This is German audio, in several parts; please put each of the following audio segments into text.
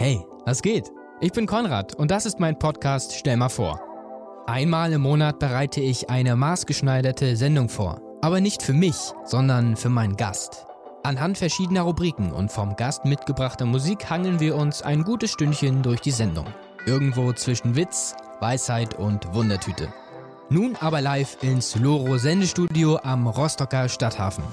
Hey, was geht? Ich bin Konrad und das ist mein Podcast Stell mal vor. Einmal im Monat bereite ich eine maßgeschneiderte Sendung vor. Aber nicht für mich, sondern für meinen Gast. Anhand verschiedener Rubriken und vom Gast mitgebrachter Musik hangeln wir uns ein gutes Stündchen durch die Sendung. Irgendwo zwischen Witz, Weisheit und Wundertüte. Nun aber live ins Loro Sendestudio am Rostocker Stadthafen.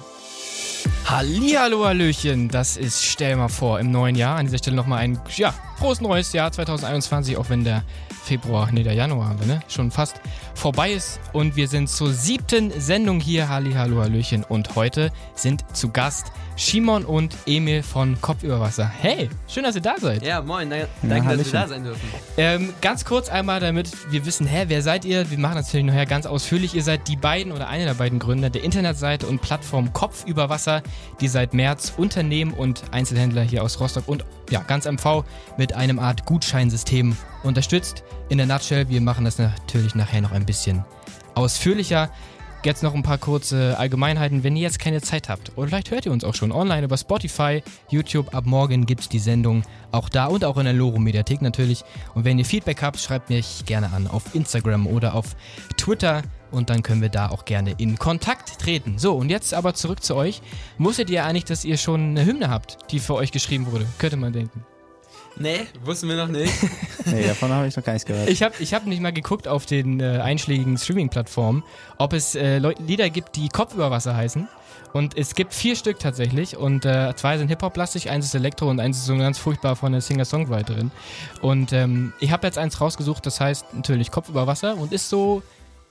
Hallihallo, Hallöchen, das ist Stell mal vor im neuen Jahr. An dieser Stelle nochmal ein, ja, frohes neues Jahr 2021, auch wenn der Februar, nee, der Januar ne? Schon fast vorbei ist. Und wir sind zur siebten Sendung hier. Hallihallo, Hallöchen. Und heute sind zu Gast Shimon und Emil von Kopf über Wasser. Hey, schön, dass ihr da seid. Ja, moin, danke, danke dass wir da sein dürfen. Ähm, ganz kurz einmal, damit wir wissen, hä, wer seid ihr? Wir machen das natürlich nachher ganz ausführlich. Ihr seid die beiden oder einer der beiden Gründer der Internetseite und Plattform Kopf über Wasser, die seit März Unternehmen und Einzelhändler hier aus Rostock und ja, ganz MV mit einem Art Gutscheinsystem unterstützt. In der Nutshell, wir machen das natürlich nachher noch ein bisschen ausführlicher. Jetzt noch ein paar kurze Allgemeinheiten, wenn ihr jetzt keine Zeit habt. Oder vielleicht hört ihr uns auch schon online über Spotify, YouTube. Ab morgen gibt es die Sendung auch da und auch in der Loro-Mediathek natürlich. Und wenn ihr Feedback habt, schreibt mich gerne an auf Instagram oder auf Twitter. Und dann können wir da auch gerne in Kontakt treten. So, und jetzt aber zurück zu euch. Wusstet ihr eigentlich, dass ihr schon eine Hymne habt, die für euch geschrieben wurde? Könnte man denken. Nee, wussten wir noch nicht. nee, davon habe ich noch gar nichts gehört. Ich habe ich hab nicht mal geguckt auf den äh, einschlägigen Streaming-Plattformen, ob es äh, Lieder gibt, die Kopf über Wasser heißen. Und es gibt vier Stück tatsächlich. Und äh, zwei sind Hip-Hop-lastig, eins ist Elektro und eins ist so ganz furchtbar von der Singer-Songwriterin. Und ähm, ich habe jetzt eins rausgesucht, das heißt natürlich Kopf über Wasser und ist so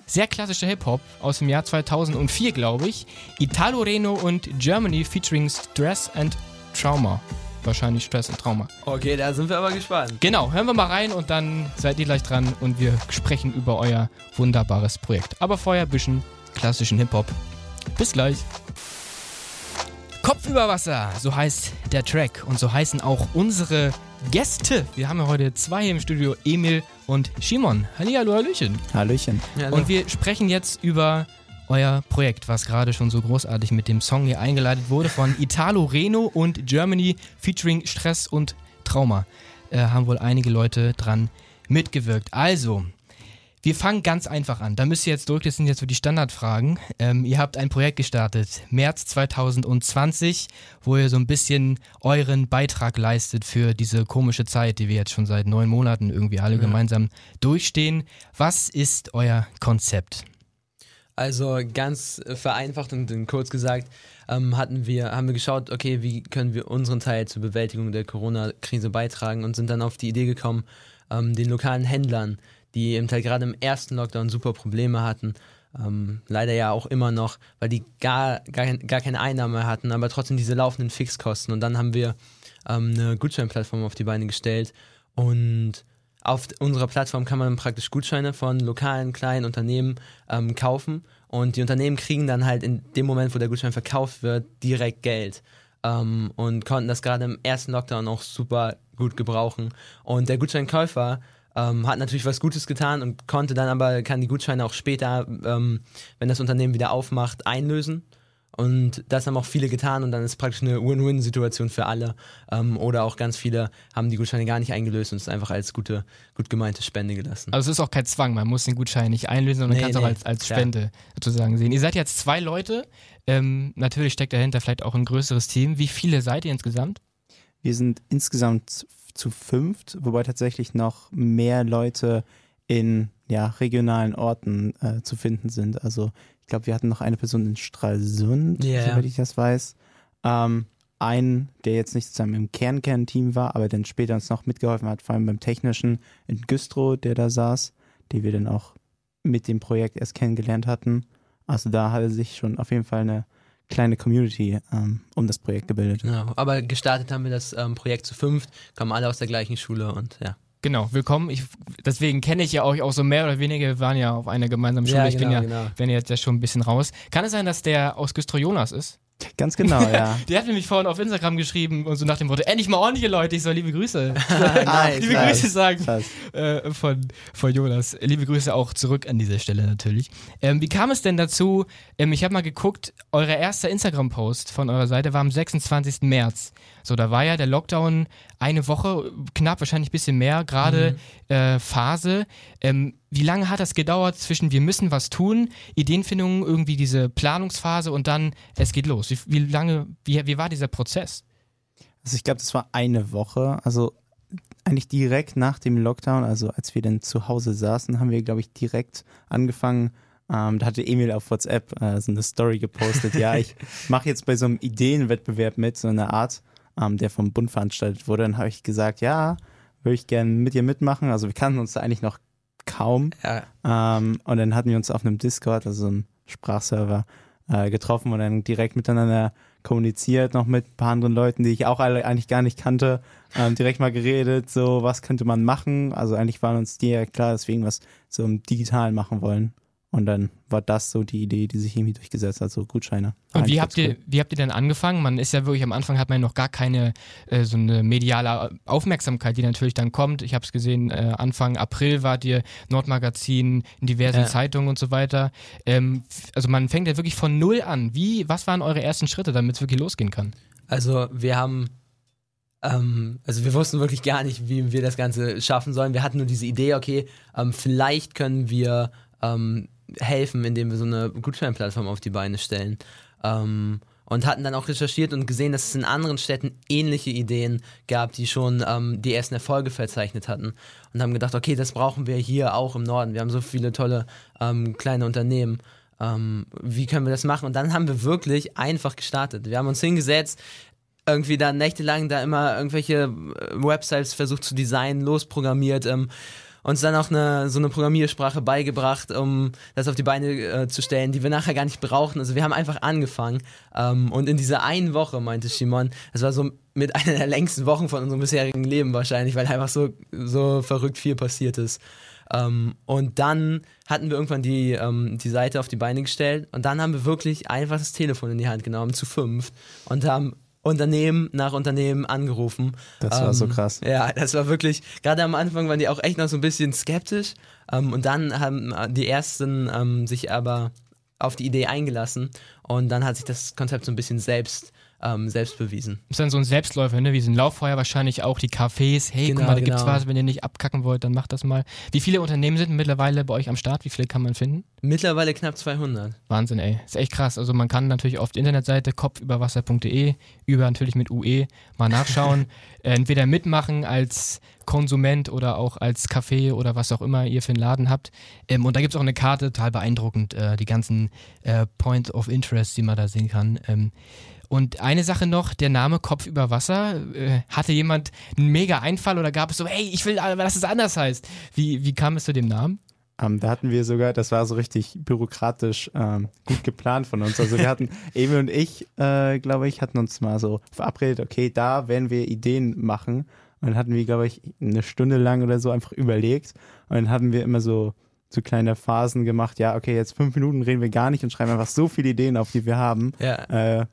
sehr klassischer Hip-Hop aus dem Jahr 2004, glaube ich. Italo Reno und Germany featuring Stress and Trauma wahrscheinlich Stress und Trauma. Okay, da sind wir aber gespannt. Genau, hören wir mal rein und dann seid ihr gleich dran und wir sprechen über euer wunderbares Projekt. Aber vorher ein bisschen klassischen Hip-Hop. Bis gleich. Kopf über Wasser, so heißt der Track und so heißen auch unsere Gäste. Wir haben ja heute zwei im Studio, Emil und Shimon. Hallihallo, Hallöchen. Hallöchen. Hallo. Und wir sprechen jetzt über euer Projekt, was gerade schon so großartig mit dem Song hier eingeleitet wurde von Italo Reno und Germany featuring Stress und Trauma. Äh, haben wohl einige Leute dran mitgewirkt. Also, wir fangen ganz einfach an. Da müsst ihr jetzt durch, das sind jetzt so die Standardfragen. Ähm, ihr habt ein Projekt gestartet, März 2020, wo ihr so ein bisschen euren Beitrag leistet für diese komische Zeit, die wir jetzt schon seit neun Monaten irgendwie alle ja. gemeinsam durchstehen. Was ist euer Konzept? Also ganz vereinfacht und kurz gesagt, ähm, hatten wir, haben wir geschaut, okay, wie können wir unseren Teil zur Bewältigung der Corona-Krise beitragen und sind dann auf die Idee gekommen, ähm, den lokalen Händlern, die eben halt gerade im ersten Lockdown super Probleme hatten, ähm, leider ja auch immer noch, weil die gar, gar, gar keine Einnahme hatten, aber trotzdem diese laufenden Fixkosten. Und dann haben wir ähm, eine Gutscheinplattform auf die Beine gestellt und auf unserer Plattform kann man praktisch Gutscheine von lokalen kleinen Unternehmen ähm, kaufen und die Unternehmen kriegen dann halt in dem Moment, wo der Gutschein verkauft wird, direkt Geld ähm, und konnten das gerade im ersten Lockdown auch super gut gebrauchen. Und der Gutscheinkäufer ähm, hat natürlich was Gutes getan und konnte dann aber, kann die Gutscheine auch später, ähm, wenn das Unternehmen wieder aufmacht, einlösen. Und das haben auch viele getan und dann ist praktisch eine Win-Win-Situation für alle. Ähm, oder auch ganz viele haben die Gutscheine gar nicht eingelöst und es einfach als gute, gut gemeinte Spende gelassen. Also es ist auch kein Zwang, man muss den Gutschein nicht einlösen, sondern nee, kann es nee, auch als, als Spende ja. sozusagen sehen. Ihr seid jetzt zwei Leute, ähm, natürlich steckt dahinter vielleicht auch ein größeres Team. Wie viele seid ihr insgesamt? Wir sind insgesamt zu fünft, wobei tatsächlich noch mehr Leute in ja, regionalen Orten äh, zu finden sind. Also ich glaube, wir hatten noch eine Person in Stralsund, yeah. soweit ich das weiß. Ähm, einen, der jetzt nicht zusammen im Kern-Kern-Team war, aber dann später uns noch mitgeholfen hat, vor allem beim Technischen in Güstrow, der da saß, die wir dann auch mit dem Projekt erst kennengelernt hatten. Also da hatte sich schon auf jeden Fall eine kleine Community ähm, um das Projekt gebildet. Genau, aber gestartet haben wir das ähm, Projekt zu fünft, kommen alle aus der gleichen Schule und ja. Genau, willkommen. Ich, deswegen kenne ich ja euch auch so mehr oder weniger. Wir waren ja auf einer gemeinsamen Schule. Ja, ich genau, bin ja, genau. bin jetzt ja schon ein bisschen raus. Kann es sein, dass der aus Güstrow Jonas ist? Ganz genau, ja. Der hat nämlich vorhin auf Instagram geschrieben und so nach dem Motto, endlich mal ordentliche Leute, ich soll liebe Grüße. nice, liebe nice. Grüße sagen äh, von, von Jonas. Liebe Grüße auch zurück an dieser Stelle natürlich. Ähm, wie kam es denn dazu? Ähm, ich habe mal geguckt, euer erster Instagram-Post von eurer Seite war am 26. März. So, da war ja der Lockdown eine Woche, knapp, wahrscheinlich ein bisschen mehr, gerade äh, Phase. Ähm, wie lange hat das gedauert zwischen wir müssen was tun, Ideenfindung, irgendwie diese Planungsphase und dann es geht los? Wie, wie lange, wie, wie war dieser Prozess? Also ich glaube, das war eine Woche. Also eigentlich direkt nach dem Lockdown, also als wir dann zu Hause saßen, haben wir, glaube ich, direkt angefangen. Ähm, da hatte Emil auf WhatsApp äh, so eine Story gepostet. ja, ich mache jetzt bei so einem Ideenwettbewerb mit, so einer Art, ähm, der vom Bund veranstaltet wurde. Dann habe ich gesagt, ja, würde ich gerne mit dir mitmachen. Also wir kannten uns da eigentlich noch kaum. Ja. Ähm, und dann hatten wir uns auf einem Discord, also so einem Sprachserver, äh, getroffen und dann direkt miteinander kommuniziert, noch mit ein paar anderen Leuten, die ich auch alle eigentlich gar nicht kannte, ähm, direkt mal geredet, so was könnte man machen. Also eigentlich waren uns die ja klar, dass wir irgendwas so im Digitalen machen wollen. Und dann war das so die Idee, die sich irgendwie durchgesetzt hat, so Gutscheine. Und wie habt ihr, wie habt ihr denn angefangen? Man ist ja wirklich am Anfang hat man noch gar keine äh, so eine mediale Aufmerksamkeit, die natürlich dann kommt. Ich habe es gesehen, äh, Anfang April wart ihr Nordmagazin in diversen Ja. Zeitungen und so weiter. Ähm, also man fängt ja wirklich von null an. Wie, was waren eure ersten Schritte, damit es wirklich losgehen kann? Also wir haben, ähm, also wir wussten wirklich gar nicht, wie wir das Ganze schaffen sollen. Wir hatten nur diese Idee, okay, ähm, vielleicht können wir ähm, helfen, indem wir so eine Gutscheinplattform auf die Beine stellen. Ähm, und hatten dann auch recherchiert und gesehen, dass es in anderen Städten ähnliche Ideen gab, die schon ähm, die ersten Erfolge verzeichnet hatten. Und haben gedacht, okay, das brauchen wir hier auch im Norden. Wir haben so viele tolle ähm, kleine Unternehmen. Ähm, wie können wir das machen? Und dann haben wir wirklich einfach gestartet. Wir haben uns hingesetzt, irgendwie dann nächtelang da immer irgendwelche äh, Websites versucht zu designen, losprogrammiert, ähm, uns dann auch eine, so eine Programmiersprache beigebracht, um das auf die Beine äh, zu stellen, die wir nachher gar nicht brauchen. Also wir haben einfach angefangen ähm, und in dieser einen Woche, meinte Simon, das war so mit einer der längsten Wochen von unserem bisherigen Leben wahrscheinlich, weil einfach so, so verrückt viel passiert ist. Ähm, und dann hatten wir irgendwann die, ähm, die Seite auf die Beine gestellt und dann haben wir wirklich einfach das Telefon in die Hand genommen, zu fünf, und haben Unternehmen nach Unternehmen angerufen. Das war so Ähm, krass. Ja, das war wirklich, gerade am Anfang waren die auch echt noch so ein bisschen skeptisch. Ähm, und dann haben die ersten ähm, sich aber auf die Idee eingelassen und dann hat sich das Konzept so ein bisschen selbst, ähm, selbst bewiesen. Ist dann so ein Selbstläufer, ne? wie so ein Lauffeuer wahrscheinlich auch, die Cafés. Hey, guck Genau, mal, da gibt's genau. was, wenn ihr nicht abkacken wollt, dann macht das mal. Wie viele Unternehmen sind mittlerweile bei euch am Start? Wie viele kann man finden? Mittlerweile knapp 200. Wahnsinn, ey. Ist echt krass. Also man kann natürlich auf der Internetseite kopfüberwasser.de, über natürlich mit UE, mal nachschauen. Äh, Entweder mitmachen als Konsument oder auch als Café oder was auch immer ihr für einen Laden habt. Ähm, und da gibt es auch eine Karte, total beeindruckend, äh, die ganzen äh, Point of Interest, die man da sehen kann. Ähm, und eine Sache noch, der Name Kopf über Wasser. Äh, hatte jemand einen mega Einfall oder gab es so, hey, ich will, äh, dass es anders heißt? Wie, wie kam es zu dem Namen? Ähm, da hatten wir sogar, das war so richtig bürokratisch ähm, gut geplant von uns. Also wir hatten, Emil und ich, äh, glaube ich, hatten uns mal so verabredet, okay, da werden wir Ideen machen. Und dann hatten wir, glaube ich, eine Stunde lang oder so einfach überlegt. Und dann hatten wir immer so, so kleine Phasen gemacht, ja, okay, jetzt fünf Minuten reden wir gar nicht und schreiben einfach so viele Ideen auf, die wir haben. Ja. Äh,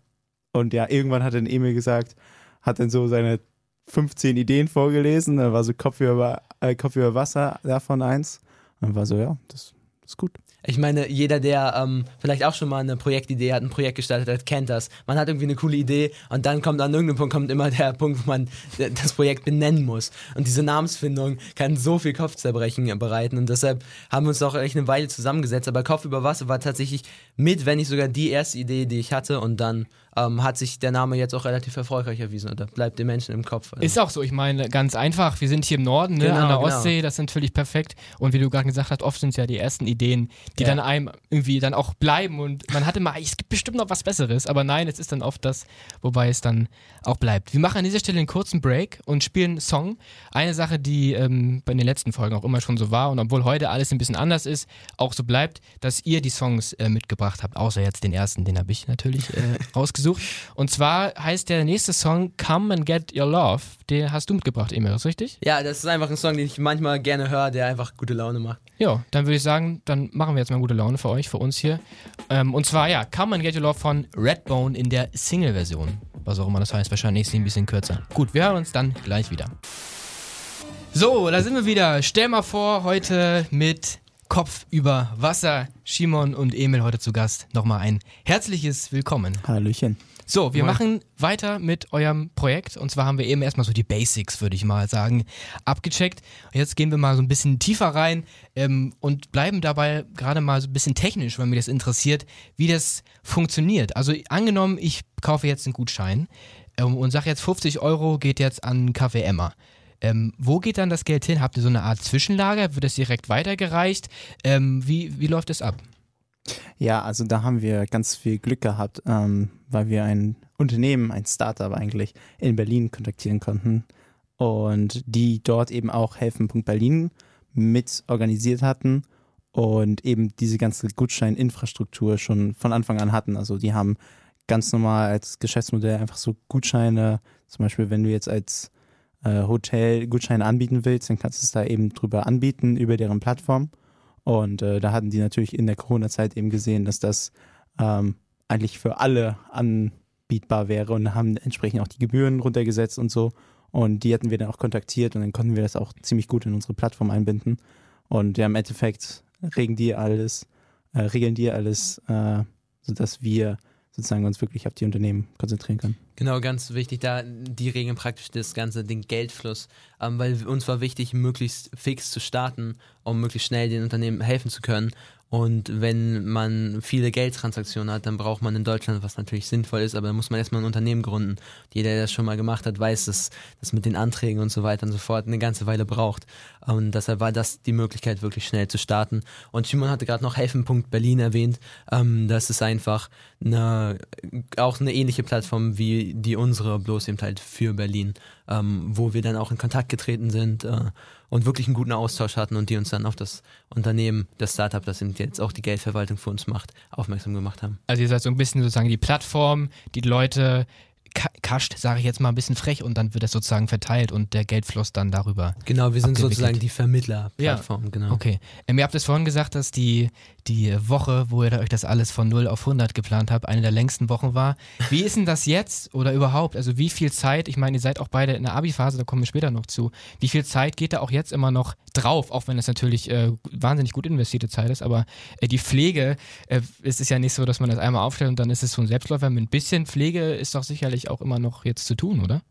und ja, irgendwann hat dann Emil gesagt, hat dann so seine 15 Ideen vorgelesen, da war so Kopf über, äh, Kopf über Wasser davon eins. Und dann war so, ja, das, das ist gut. Ich meine, jeder, der ähm, vielleicht auch schon mal eine Projektidee hat, ein Projekt gestaltet hat, kennt das. Man hat irgendwie eine coole Idee und dann kommt an irgendeinem Punkt kommt immer der Punkt, wo man das Projekt benennen muss. Und diese Namensfindung kann so viel Kopfzerbrechen bereiten und deshalb haben wir uns auch echt eine Weile zusammengesetzt. Aber Kopf über Wasser war tatsächlich mit, wenn nicht sogar die erste Idee, die ich hatte und dann ähm, hat sich der Name jetzt auch relativ erfolgreich erwiesen oder bleibt den Menschen im Kopf. Also. Ist auch so, ich meine, ganz einfach. Wir sind hier im Norden, ne, Genau, an der genau. Ostsee, das ist natürlich perfekt. Und wie du gerade gesagt hast, oft sind es ja die ersten Ideen, die Ja. dann einem irgendwie dann auch bleiben. Und man hatte mal, es gibt bestimmt noch was Besseres, aber nein, es ist dann oft das, wobei es dann auch bleibt. Wir machen an dieser Stelle einen kurzen Break und spielen einen Song. Eine Sache, die ähm, bei den letzten Folgen auch immer schon so war und obwohl heute alles ein bisschen anders ist, auch so bleibt, dass ihr die Songs äh, mitgebracht habt, außer jetzt den ersten, den habe ich natürlich äh, rausgesucht. Rausgesucht. Und zwar heißt der nächste Song Come and Get Your Love. Den hast du mitgebracht, Emil, ist richtig? Ja, das ist einfach ein Song, den ich manchmal gerne höre, der einfach gute Laune macht. Ja, dann würde ich sagen, dann machen wir jetzt mal gute Laune für euch, für uns hier. Ähm, und zwar, ja, Come and Get Your Love von Redbone in der Single-Version. Was auch immer das heißt, wahrscheinlich ein bisschen kürzer. Gut, wir hören uns dann gleich wieder. So, da sind wir wieder. Stell mal vor, heute mit Kopf über Wasser. Shimon und Emil heute zu Gast. Nochmal ein herzliches Willkommen. Hallöchen. So, wir Moin. machen weiter mit eurem Projekt. Und zwar haben wir eben erstmal so die Basics, würde ich mal sagen, abgecheckt. Und jetzt gehen wir mal so ein bisschen tiefer rein ähm, und bleiben dabei gerade mal so ein bisschen technisch, weil mir das interessiert, wie das funktioniert. Also angenommen, ich kaufe jetzt einen Gutschein ähm, und sage jetzt 50 Euro geht jetzt an Kaffee Emma. Ähm, wo geht dann das Geld hin? Habt ihr so eine Art Zwischenlager? Wird das direkt weitergereicht? Ähm, wie, wie läuft es ab? Ja, also da haben wir ganz viel Glück gehabt, ähm, weil wir ein Unternehmen, ein Startup eigentlich, in Berlin kontaktieren konnten und die dort eben auch Helfen.Berlin mit organisiert hatten und eben diese ganze Gutscheininfrastruktur schon von Anfang an hatten. Also die haben ganz normal als Geschäftsmodell einfach so Gutscheine, zum Beispiel wenn du jetzt als äh, Hotel Gutscheine anbieten willst, dann kannst du es da eben drüber anbieten über deren Plattform. Und äh, da hatten die natürlich in der Corona-Zeit eben gesehen, dass das ähm, eigentlich für alle anbietbar wäre und haben entsprechend auch die Gebühren runtergesetzt und so. Und die hatten wir dann auch kontaktiert und dann konnten wir das auch ziemlich gut in unsere Plattform einbinden. Und ja, im Endeffekt regeln die alles, äh, regeln die alles, äh, sodass wir sozusagen uns wirklich auf die Unternehmen konzentrieren können. Genau, ganz wichtig, da die regeln praktisch das Ganze, den Geldfluss, ähm, weil uns war wichtig, möglichst fix zu starten, um möglichst schnell den Unternehmen helfen zu können. Und wenn man viele Geldtransaktionen hat, dann braucht man in Deutschland, was natürlich sinnvoll ist, aber dann muss man erstmal ein Unternehmen gründen. Jeder, der das schon mal gemacht hat, weiß, dass das mit den Anträgen und so weiter und so fort eine ganze Weile braucht. Und deshalb war das die Möglichkeit, wirklich schnell zu starten. Und Simon hatte gerade noch Helfen.Berlin erwähnt. Ähm, das ist einfach eine, auch eine ähnliche Plattform wie die unsere, bloß eben halt für Berlin, ähm, wo wir dann auch in Kontakt getreten sind äh, und wirklich einen guten Austausch hatten und die uns dann auf das Unternehmen, das Startup, das jetzt auch die Geldverwaltung für uns macht, aufmerksam gemacht haben. Also ihr seid so ein bisschen sozusagen die Plattform, die Leute ka- kascht, sage ich jetzt mal ein bisschen frech, und dann wird das sozusagen verteilt und der Geldfluss dann darüber. Genau, wir sind sozusagen die Vermittlerplattform, genau. Okay. Ähm, ihr habt es vorhin gesagt, dass die, die Woche, wo ihr euch das alles von 0 auf 100 geplant habt, eine der längsten Wochen war. Wie ist denn das jetzt oder überhaupt? Also wie viel Zeit, ich meine, ihr seid auch beide in der Abi-Phase, da kommen wir später noch zu. Wie viel Zeit geht da auch jetzt immer noch drauf, auch wenn es natürlich äh, wahnsinnig gut investierte Zeit ist, aber äh, die Pflege, äh, es ist ja nicht so, dass man das einmal aufstellt und dann ist es so ein Selbstläufer. Mit ein bisschen Pflege ist doch sicherlich auch immer noch jetzt zu tun, oder?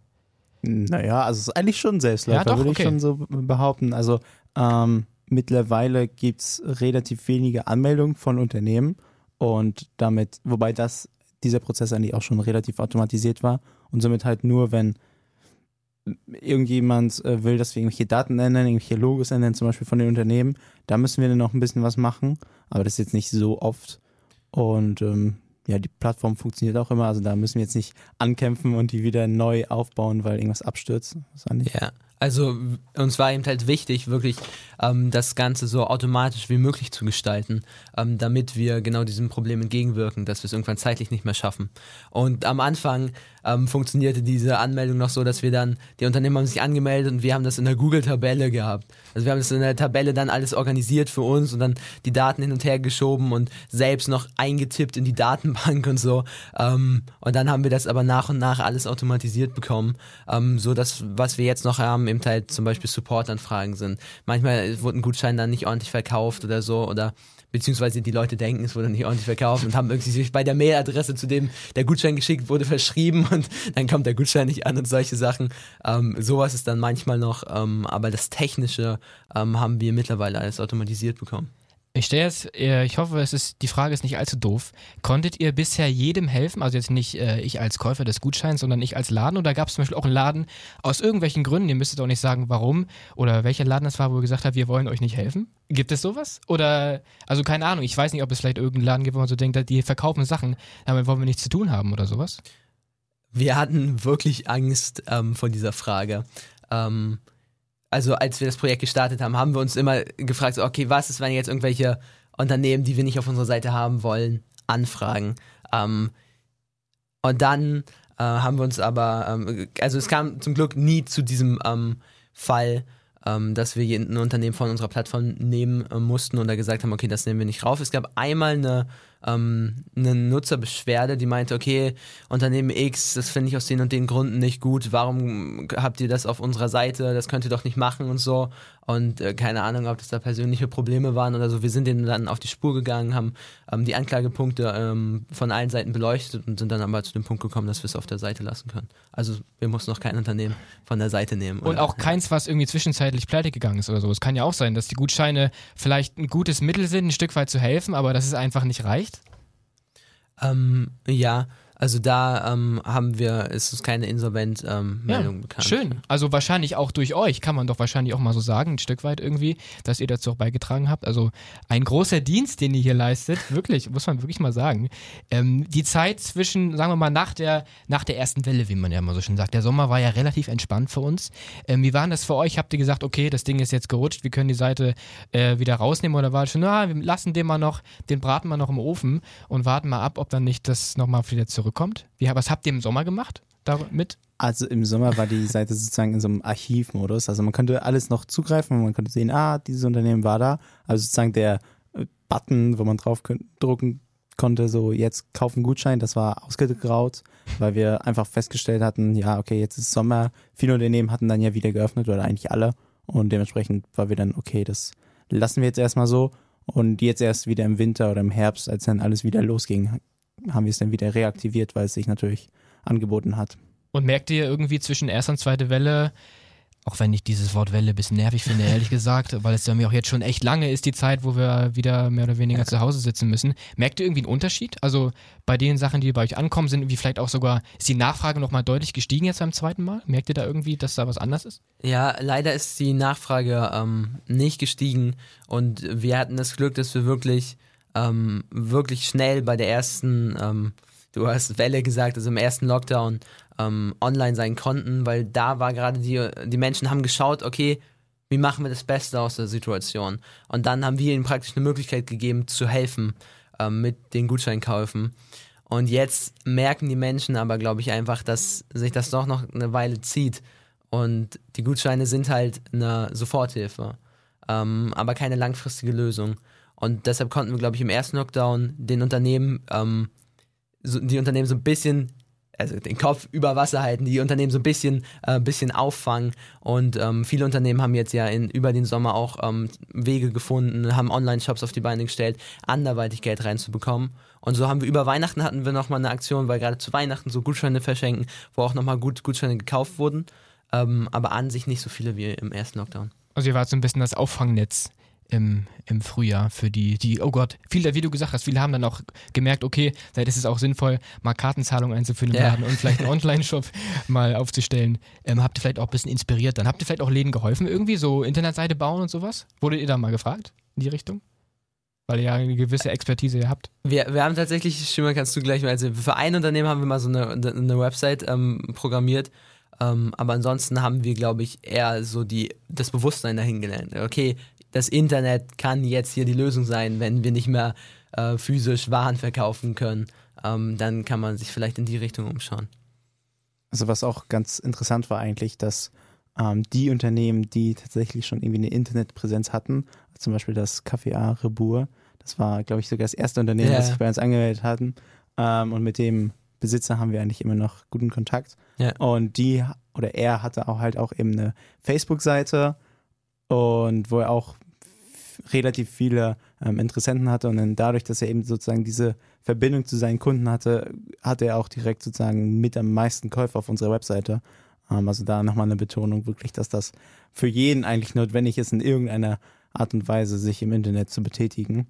Naja, also es ist eigentlich schon ein Selbstläufer, Ja, doch, würde okay. ich schon so behaupten. Also ähm, mittlerweile gibt es relativ wenige Anmeldungen von Unternehmen und damit, wobei das, dieser Prozess eigentlich auch schon relativ automatisiert war und somit halt nur, wenn irgendjemand äh, will, dass wir irgendwelche Daten ändern, irgendwelche Logos ändern, zum Beispiel von den Unternehmen, da müssen wir dann noch ein bisschen was machen, aber das ist jetzt nicht so oft und ähm, ja, die Plattform funktioniert auch immer, also da müssen wir jetzt nicht ankämpfen und die wieder neu aufbauen, weil irgendwas abstürzt. Ja, also uns war eben halt wichtig, wirklich ähm, das Ganze so automatisch wie möglich zu gestalten, ähm, damit wir genau diesem Problem entgegenwirken, dass wir es irgendwann zeitlich nicht mehr schaffen. Und am Anfang ähm, funktionierte diese Anmeldung noch so, dass wir dann, die Unternehmen haben sich angemeldet und wir haben das in der Google-Tabelle gehabt. Also wir haben das in der Tabelle dann alles organisiert für uns und dann die Daten hin und her geschoben und selbst noch eingetippt in die Datenbank und so. Ähm, und dann haben wir das aber nach und nach alles automatisiert bekommen, ähm, so dass was wir jetzt noch haben, eben halt zum Beispiel Supportanfragen sind. Manchmal wurde ein Gutschein dann nicht ordentlich verkauft oder so oder beziehungsweise die Leute denken, es wurde nicht ordentlich verkauft und haben irgendwie sich bei der Mailadresse, zu dem der Gutschein geschickt wurde, verschrieben und dann kommt der Gutschein nicht an und solche Sachen. Ähm, sowas ist dann manchmal noch, ähm, aber das Technische ähm, haben wir mittlerweile alles automatisiert bekommen. Ich stelle jetzt, äh, ich hoffe, es ist, die Frage ist nicht allzu doof. Konntet ihr bisher jedem helfen? Also jetzt nicht äh, ich als Käufer des Gutscheins, sondern ich als Laden? Oder gab es zum Beispiel auch einen Laden aus irgendwelchen Gründen, ihr müsstet auch nicht sagen, warum oder welcher Laden das war, wo ihr gesagt habt, wir wollen euch nicht helfen? Gibt es sowas? Oder, also keine Ahnung, ich weiß nicht, ob es vielleicht irgendeinen Laden gibt, wo man so denkt, die verkaufen Sachen, damit wollen wir nichts zu tun haben oder sowas? Wir hatten wirklich Angst ähm, vor dieser Frage. Ähm, also als wir das Projekt gestartet haben, haben wir uns immer gefragt, okay, was ist, wenn jetzt irgendwelche Unternehmen, die wir nicht auf unserer Seite haben wollen, anfragen? Ähm, Und dann äh, haben wir uns aber, ähm, also es kam zum Glück nie zu diesem ähm, Fall, ähm, dass wir ein Unternehmen von unserer Plattform nehmen äh, mussten oder gesagt haben, okay, das nehmen wir nicht rauf. Es gab einmal eine ähm, eine Nutzerbeschwerde, die meinte, okay, Unternehmen X, das finde ich aus den und den Gründen nicht gut, warum habt ihr das auf unserer Seite, das könnt ihr doch nicht machen und so. Und äh, keine Ahnung, ob das da persönliche Probleme waren oder so. Wir sind denen dann auf die Spur gegangen, haben ähm, die Anklagepunkte ähm, von allen Seiten beleuchtet und sind dann aber zu dem Punkt gekommen, dass wir es auf der Seite lassen können. Also wir mussten noch kein Unternehmen von der Seite nehmen. Und auch keins, was irgendwie zwischenzeitlich pleite gegangen ist oder so. Es kann ja auch sein, dass die Gutscheine vielleicht ein gutes Mittel sind, ein Stück weit zu helfen, aber dass es einfach nicht reicht. Ähm, ja, also da ähm, haben wir, ist es keine Insolvent-Meldung ähm, ja, bekannt. Schön. Also wahrscheinlich auch durch euch, kann man doch wahrscheinlich auch mal so sagen, ein Stück weit irgendwie, dass ihr dazu auch beigetragen habt. Also ein großer Dienst, den ihr hier leistet, wirklich, muss man wirklich mal sagen. Ähm, die Zeit zwischen, sagen wir mal, nach der, nach der ersten Welle, wie man ja immer so schön sagt, der Sommer war ja relativ entspannt für uns. Ähm, wie war das für euch? Habt ihr gesagt, okay, das Ding ist jetzt gerutscht, wir können die Seite äh, wieder rausnehmen oder war es schon, na, wir lassen den mal noch, den braten wir noch im Ofen und warten mal ab, ob dann nicht das nochmal wieder zurück zurückkommt? Wie, was habt ihr im Sommer gemacht damit? Also im Sommer war die Seite sozusagen in so einem Archivmodus. Also man konnte alles noch zugreifen und man konnte sehen, ah, dieses Unternehmen war da. Also sozusagen der äh, Button, wo man drauf drucken konnte, so jetzt kaufen Gutschein, das war ausgegraut, weil wir einfach festgestellt hatten, ja, okay, jetzt ist Sommer. Viele Unternehmen hatten dann ja wieder geöffnet oder eigentlich alle. Und dementsprechend war wir dann, okay, das lassen wir jetzt erstmal so. Und jetzt erst wieder im Winter oder im Herbst, als dann alles wieder losging, haben wir es dann wieder reaktiviert, weil es sich natürlich angeboten hat. Und merkt ihr irgendwie zwischen erster und zweiter Welle, auch wenn ich dieses Wort Welle ein bisschen nervig finde, ehrlich gesagt, weil es ja mir auch jetzt schon echt lange ist, die Zeit, wo wir wieder mehr oder weniger zu Hause sitzen müssen. Merkt ihr irgendwie einen Unterschied? Also bei den Sachen, die bei euch ankommen, sind irgendwie vielleicht auch sogar, ist die Nachfrage nochmal deutlich gestiegen jetzt beim zweiten Mal? Merkt ihr da irgendwie, dass da was anders ist? Ja, leider ist die Nachfrage ähm, nicht gestiegen und wir hatten das Glück, dass wir wirklich ähm, wirklich schnell bei der ersten, ähm, du hast Welle gesagt, also im ersten Lockdown ähm, online sein konnten, weil da war gerade die, die Menschen haben geschaut, okay, wie machen wir das Beste aus der Situation? Und dann haben wir ihnen praktisch eine Möglichkeit gegeben, zu helfen ähm, mit den Gutscheinkäufen. Und jetzt merken die Menschen aber, glaube ich, einfach, dass sich das doch noch eine Weile zieht. Und die Gutscheine sind halt eine Soforthilfe, ähm, aber keine langfristige Lösung. Und deshalb konnten wir, glaube ich, im ersten Lockdown den Unternehmen, ähm, so, die Unternehmen so ein bisschen, also den Kopf über Wasser halten, die Unternehmen so ein bisschen, äh, bisschen auffangen. Und ähm, viele Unternehmen haben jetzt ja in, über den Sommer auch ähm, Wege gefunden, haben Online-Shops auf die Beine gestellt, anderweitig Geld reinzubekommen. Und so haben wir über Weihnachten hatten wir nochmal eine Aktion, weil gerade zu Weihnachten so Gutscheine verschenken, wo auch nochmal gut Gutscheine gekauft wurden. Ähm, aber an sich nicht so viele wie im ersten Lockdown. Also ihr wart so ein bisschen das Auffangnetz im, im Frühjahr für die, die, oh Gott, viele, wie du gesagt hast, viele haben dann auch gemerkt, okay, vielleicht ist es auch sinnvoll, mal Kartenzahlungen einzuführen im Laden und vielleicht einen Online-Shop mal aufzustellen. Ähm, habt ihr vielleicht auch ein bisschen inspiriert dann? Habt ihr vielleicht auch Läden geholfen irgendwie, so Internetseite bauen und sowas? Wurdet ihr da mal gefragt in die Richtung? Weil ihr ja eine gewisse Expertise habt. Wir, wir haben tatsächlich, Schimmer, kannst du gleich mal, also für ein Unternehmen haben wir mal so eine, eine Website ähm, programmiert, ähm, aber ansonsten haben wir, glaube ich, eher so die, das Bewusstsein dahin gelernt. Okay, das Internet kann jetzt hier die Lösung sein, wenn wir nicht mehr äh, physisch Waren verkaufen können. Ähm, dann kann man sich vielleicht in die Richtung umschauen. Also was auch ganz interessant war eigentlich, dass ähm, die Unternehmen, die tatsächlich schon irgendwie eine Internetpräsenz hatten, zum Beispiel das Café A Rebour, das war, glaube ich, sogar das erste Unternehmen, yeah. das sich bei uns angemeldet hatten. Ähm, und mit dem Besitzer haben wir eigentlich immer noch guten Kontakt. Yeah. Und die oder er hatte auch halt auch eben eine Facebook-Seite und wo er auch relativ viele ähm, Interessenten hatte und dann dadurch, dass er eben sozusagen diese Verbindung zu seinen Kunden hatte, hatte er auch direkt sozusagen mit am meisten Käufer auf unserer Webseite. Ähm, also da nochmal eine Betonung wirklich, dass das für jeden eigentlich notwendig ist, in irgendeiner Art und Weise sich im Internet zu betätigen.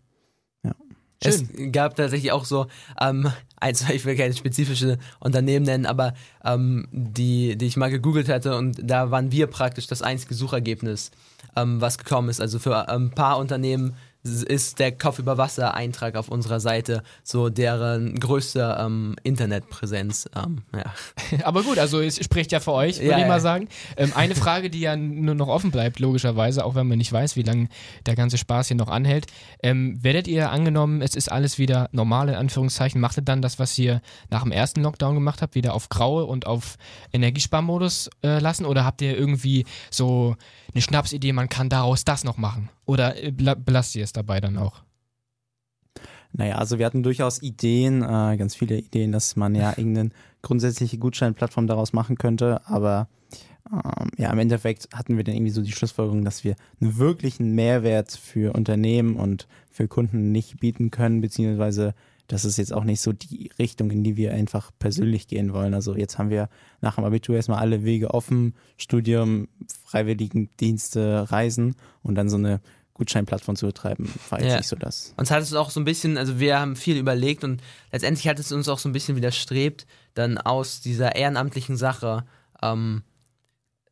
Ja. Es gab tatsächlich auch so, ähm, eins, ich will keine spezifische Unternehmen nennen, aber ähm, die, die ich mal gegoogelt hatte und da waren wir praktisch das einzige Suchergebnis, ähm, was gekommen ist. Also für ein ähm, paar Unternehmen ist der Kopf über Wasser Eintrag auf unserer Seite so deren größte ähm, Internetpräsenz. Ähm, ja. Aber gut, also es spricht ja für euch, würde Ja, ich ja. mal sagen. Ähm, eine Frage, die ja nur noch offen bleibt, logischerweise, auch wenn man nicht weiß, wie lange der ganze Spaß hier noch anhält. Ähm, werdet ihr angenommen, es ist alles wieder normal, in Anführungszeichen, macht ihr dann das, was ihr nach dem ersten Lockdown gemacht habt, wieder auf Graue und auf Energiesparmodus äh, lassen? Oder habt ihr irgendwie so eine Schnapsidee, man kann daraus das noch machen? Oder bela- belasst ihr es dabei dann auch? Naja, also wir hatten durchaus Ideen, äh, ganz viele Ideen, dass man ja irgendeine grundsätzliche Gutscheinplattform daraus machen könnte, aber ähm, ja, im Endeffekt hatten wir dann irgendwie so die Schlussfolgerung, dass wir einen wirklichen Mehrwert für Unternehmen und für Kunden nicht bieten können, beziehungsweise das ist jetzt auch nicht so die Richtung, in die wir einfach persönlich gehen wollen. Also jetzt haben wir nach dem Abitur erstmal alle Wege offen, Studium, Freiwilligendienste, Reisen und dann so eine Gutscheinplattform zu betreiben, war jetzt Ja. nicht so das. Uns hat es auch so ein bisschen, also wir haben viel überlegt und letztendlich hat es uns auch so ein bisschen widerstrebt, dann aus dieser ehrenamtlichen Sache ähm,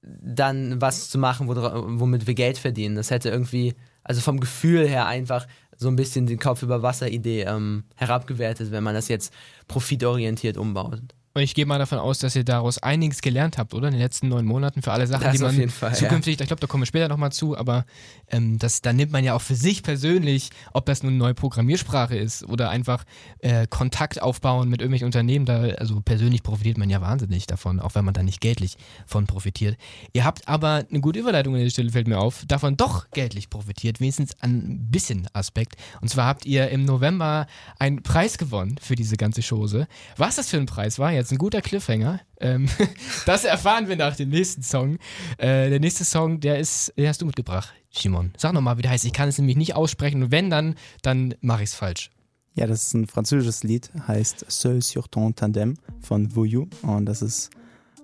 dann was zu machen, womit wir Geld verdienen. Das hätte irgendwie, also vom Gefühl her einfach so ein bisschen die Kopf über Wasser-Idee ähm, herabgewertet, wenn man das jetzt profitorientiert umbaut. Und ich gehe mal davon aus, dass ihr daraus einiges gelernt habt, oder? In den letzten neun Monaten für alle Sachen, Das die man Fall, ja. zukünftig, ich glaube, da kommen wir später nochmal zu, aber ähm, das, da nimmt man ja auch für sich persönlich, ob das nun eine neue Programmiersprache ist oder einfach äh, Kontakt aufbauen mit irgendwelchen Unternehmen, da, also persönlich profitiert man ja wahnsinnig davon, auch wenn man da nicht geldlich von profitiert. Ihr habt aber eine gute Überleitung an der Stelle, fällt mir auf, davon doch geldlich profitiert, wenigstens ein bisschen Aspekt. Und zwar habt ihr im November einen Preis gewonnen für diese ganze Chose. Was das für ein Preis war, jetzt ein guter Cliffhanger. Ähm, das erfahren wir nach dem nächsten Song. Äh, der nächste Song, der ist, den hast du mitgebracht, Simon. Sag nochmal, wie der heißt. Ich kann es nämlich nicht aussprechen und wenn dann, dann mache ich es falsch. Ja, das ist ein französisches Lied, heißt Seul sur ton tandem von Voyou und das ist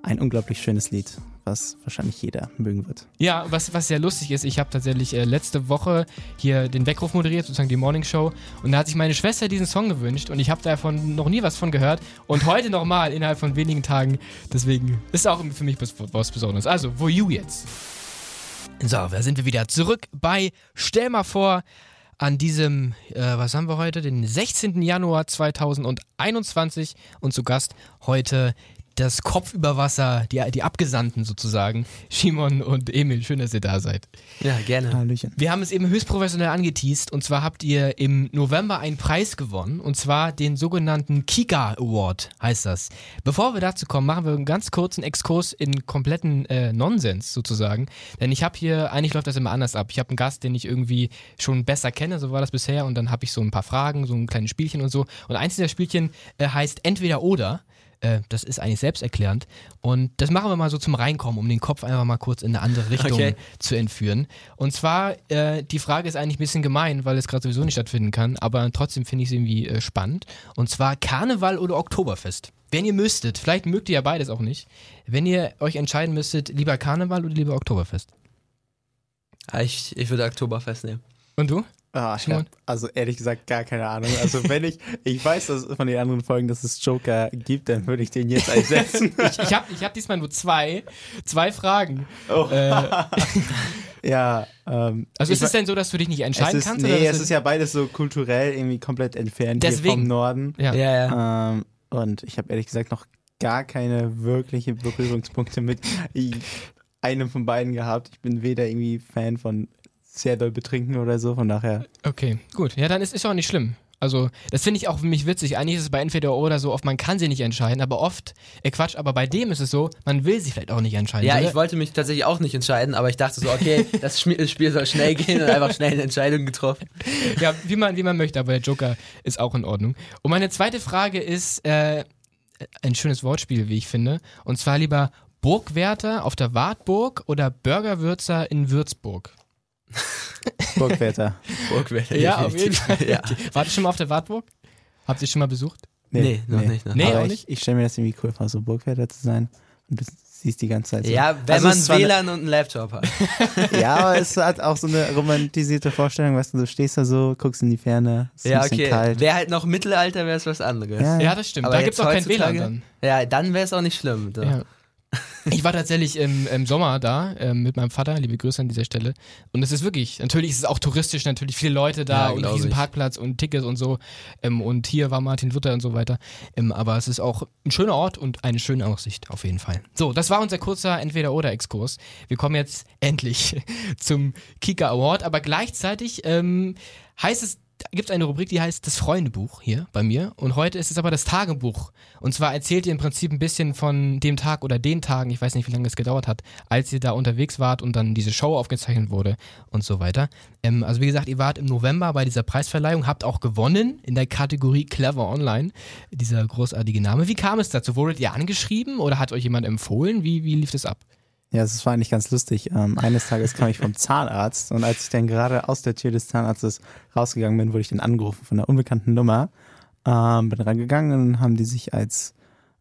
ein unglaublich schönes Lied, was wahrscheinlich jeder mögen wird. Ja, was, was sehr lustig ist, ich habe tatsächlich äh, letzte Woche hier den Weckruf moderiert, sozusagen die Morning Show. Und da hat sich meine Schwester diesen Song gewünscht und ich habe davon noch nie was von gehört. Und heute nochmal innerhalb von wenigen Tagen. Deswegen ist auch für mich was, Besonderes. Also, wo you jetzt? So, da sind wir wieder zurück bei Stell mal vor, an diesem, äh, was haben wir heute? Den 16. Januar 2021 und zu Gast heute das Kopf über Wasser, die, die Abgesandten sozusagen, Simon und Emil. Schön, dass ihr da seid. Ja, gerne. Hallöchen. Wir haben es eben höchst professionell angeteased und zwar habt ihr im November einen Preis gewonnen und zwar den sogenannten Kika Award heißt das. Bevor wir dazu kommen, machen wir einen ganz kurzen Exkurs in kompletten äh, Nonsens sozusagen, denn ich habe hier, eigentlich läuft das immer anders ab. Ich habe einen Gast, den ich irgendwie schon besser kenne, so war das bisher und dann habe ich so ein paar Fragen, so ein kleines Spielchen und so und eins dieser Spielchen äh, heißt entweder oder. Äh, das ist eigentlich selbsterklärend. Und das machen wir mal so zum Reinkommen, um den Kopf einfach mal kurz in eine andere Richtung Okay. zu entführen. Und zwar, äh, die Frage ist eigentlich ein bisschen gemein, weil es gerade sowieso nicht stattfinden kann, aber trotzdem finde ich es irgendwie äh, spannend. Und zwar Karneval oder Oktoberfest. Wenn ihr müsstet, vielleicht mögt ihr ja beides auch nicht, wenn ihr euch entscheiden müsstet, lieber Karneval oder lieber Oktoberfest. Ah, Ich, ich würde Oktoberfest nehmen. Und du? Ah, ich hab, also ehrlich gesagt gar keine Ahnung. Also wenn ich, ich weiß dass von den anderen Folgen, dass es Joker gibt, dann würde ich den jetzt einsetzen. Ich, ich habe ich hab diesmal nur zwei, zwei Fragen. oh. Äh, Ja, ähm, also ist es denn so, dass du dich nicht entscheiden ist, kannst? nee, oder es ist ja beides so kulturell irgendwie komplett entfernt hier Deswegen. vom Norden. ja. Ja, ja. Ähm, und ich habe ehrlich gesagt noch gar keine wirkliche Berührungspunkte mit i- einem von beiden gehabt. Ich bin weder irgendwie Fan von sehr doll betrinken oder so, von daher. Okay, gut. Ja, dann ist es auch nicht schlimm. Also, das finde ich auch für mich witzig. Eigentlich ist es bei entweder oder so oft, man kann sie nicht entscheiden, aber oft, äh Quatsch, aber bei dem ist es so, man will sie vielleicht auch nicht entscheiden. Ja, Soll ich wollte mich tatsächlich auch nicht entscheiden, aber ich dachte so, okay, das Spiel soll schnell gehen und einfach schnell eine Entscheidung getroffen. Ja, wie man, wie man möchte, aber der Joker ist auch in Ordnung. Und meine zweite Frage ist äh, ein schönes Wortspiel, wie ich finde. Und zwar lieber Burgwärter auf der Wartburg oder Burgerwürzer in Würzburg. Burgwärter. Burgwelle. Ja, auf jeden Fall. Ja. Wart ihr schon mal auf der Wartburg? Habt ihr schon mal besucht? Nee, noch nicht, noch Nee, Aber auch ich, nicht? ich stelle mir das irgendwie cool vor, so Burgwärter zu sein. Und du siehst die ganze Zeit so. Ja, wenn Also man WLAN und einen Laptop hat. Ja, aber es hat auch so eine romantisierte Vorstellung, weißt du, du stehst da so, guckst in die Ferne, es ist Ja, ein bisschen okay. kalt. Wäre halt noch Mittelalter, wäre es was anderes. Ja. Ja, das stimmt. Aber da gibt es auch kein WLAN dann. Ja, dann wäre es auch nicht schlimm. So. Ja. Ich war tatsächlich im, im Sommer da ähm, mit meinem Vater, liebe Grüße an dieser Stelle. Und es ist wirklich, natürlich ist es auch touristisch, natürlich viele Leute da Ja, und ich. Parkplatz und Tickets und so. Ähm, und hier war Martin Luther und so weiter. Ähm, aber es ist auch ein schöner Ort und eine schöne Aussicht, auf jeden Fall. So, das war unser kurzer Entweder-Oder-Exkurs. Wir kommen jetzt endlich zum Kika Award, aber gleichzeitig ähm, heißt es, gibt es eine Rubrik, die heißt das Freundebuch hier bei mir. Und heute ist es aber das Tagebuch. Und zwar erzählt ihr im Prinzip ein bisschen von dem Tag oder den Tagen, ich weiß nicht, wie lange es gedauert hat, als ihr da unterwegs wart und dann diese Show aufgezeichnet wurde und so weiter. Ähm, also wie gesagt, ihr wart im November bei dieser Preisverleihung, habt auch gewonnen in der Kategorie Clever Online, dieser großartige Name. Wie kam es dazu? Wurdet ihr angeschrieben oder hat euch jemand empfohlen? Wie, wie lief das ab? Ja, das war eigentlich ganz lustig. Ähm, eines Tages kam ich vom Zahnarzt und als ich dann gerade aus der Tür des Zahnarztes rausgegangen bin, wurde ich dann angerufen von einer unbekannten Nummer. Ähm, bin rangegangen und haben die sich als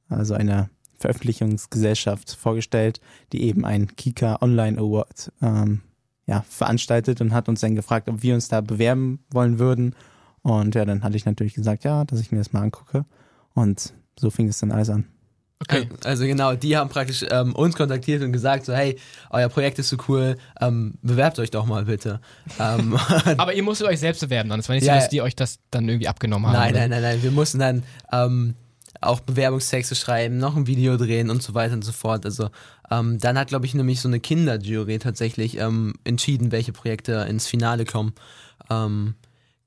also eine Veröffentlichungsgesellschaft vorgestellt, die eben einen Kika Online Award ähm, ja, veranstaltet und hat uns dann gefragt, ob wir uns da bewerben wollen würden. Und ja, dann hatte ich natürlich gesagt, ja, dass ich mir das mal angucke. Und so fing es dann alles an. Okay. Also genau, die haben praktisch ähm, uns kontaktiert und gesagt so, hey, euer Projekt ist so cool, ähm, bewerbt euch doch mal bitte. Ähm, Aber ihr musstet euch selbst bewerben dann. Es war nicht Ja, so, dass die euch das dann irgendwie abgenommen haben. nein, oder? nein, nein, nein, wir mussten dann ähm, auch Bewerbungstexte schreiben, noch ein Video drehen und so weiter und so fort. Also ähm, dann hat, glaube ich, nämlich so eine Kinderjury tatsächlich ähm, entschieden, welche Projekte ins Finale kommen.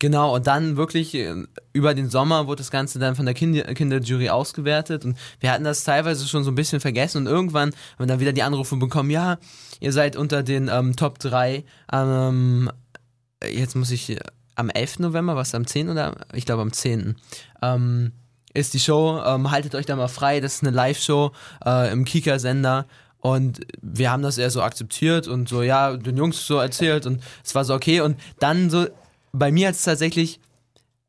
Genau, und dann wirklich äh, über den Sommer wurde das Ganze dann von der Kinder Kinderjury ausgewertet und wir hatten das teilweise schon so ein bisschen vergessen und irgendwann haben wir dann wieder die Anrufe bekommen, ja, ihr seid unter den ähm, Top 3, ähm, jetzt muss ich, äh, am 11. November, was, am 10. oder? Ich glaube am 10. Ähm, ist die Show, ähm, haltet euch da mal frei, das ist eine Live-Show äh, im Kika-Sender und wir haben das eher so akzeptiert und so, ja, den Jungs so erzählt und es war so okay und dann so, bei mir hat es tatsächlich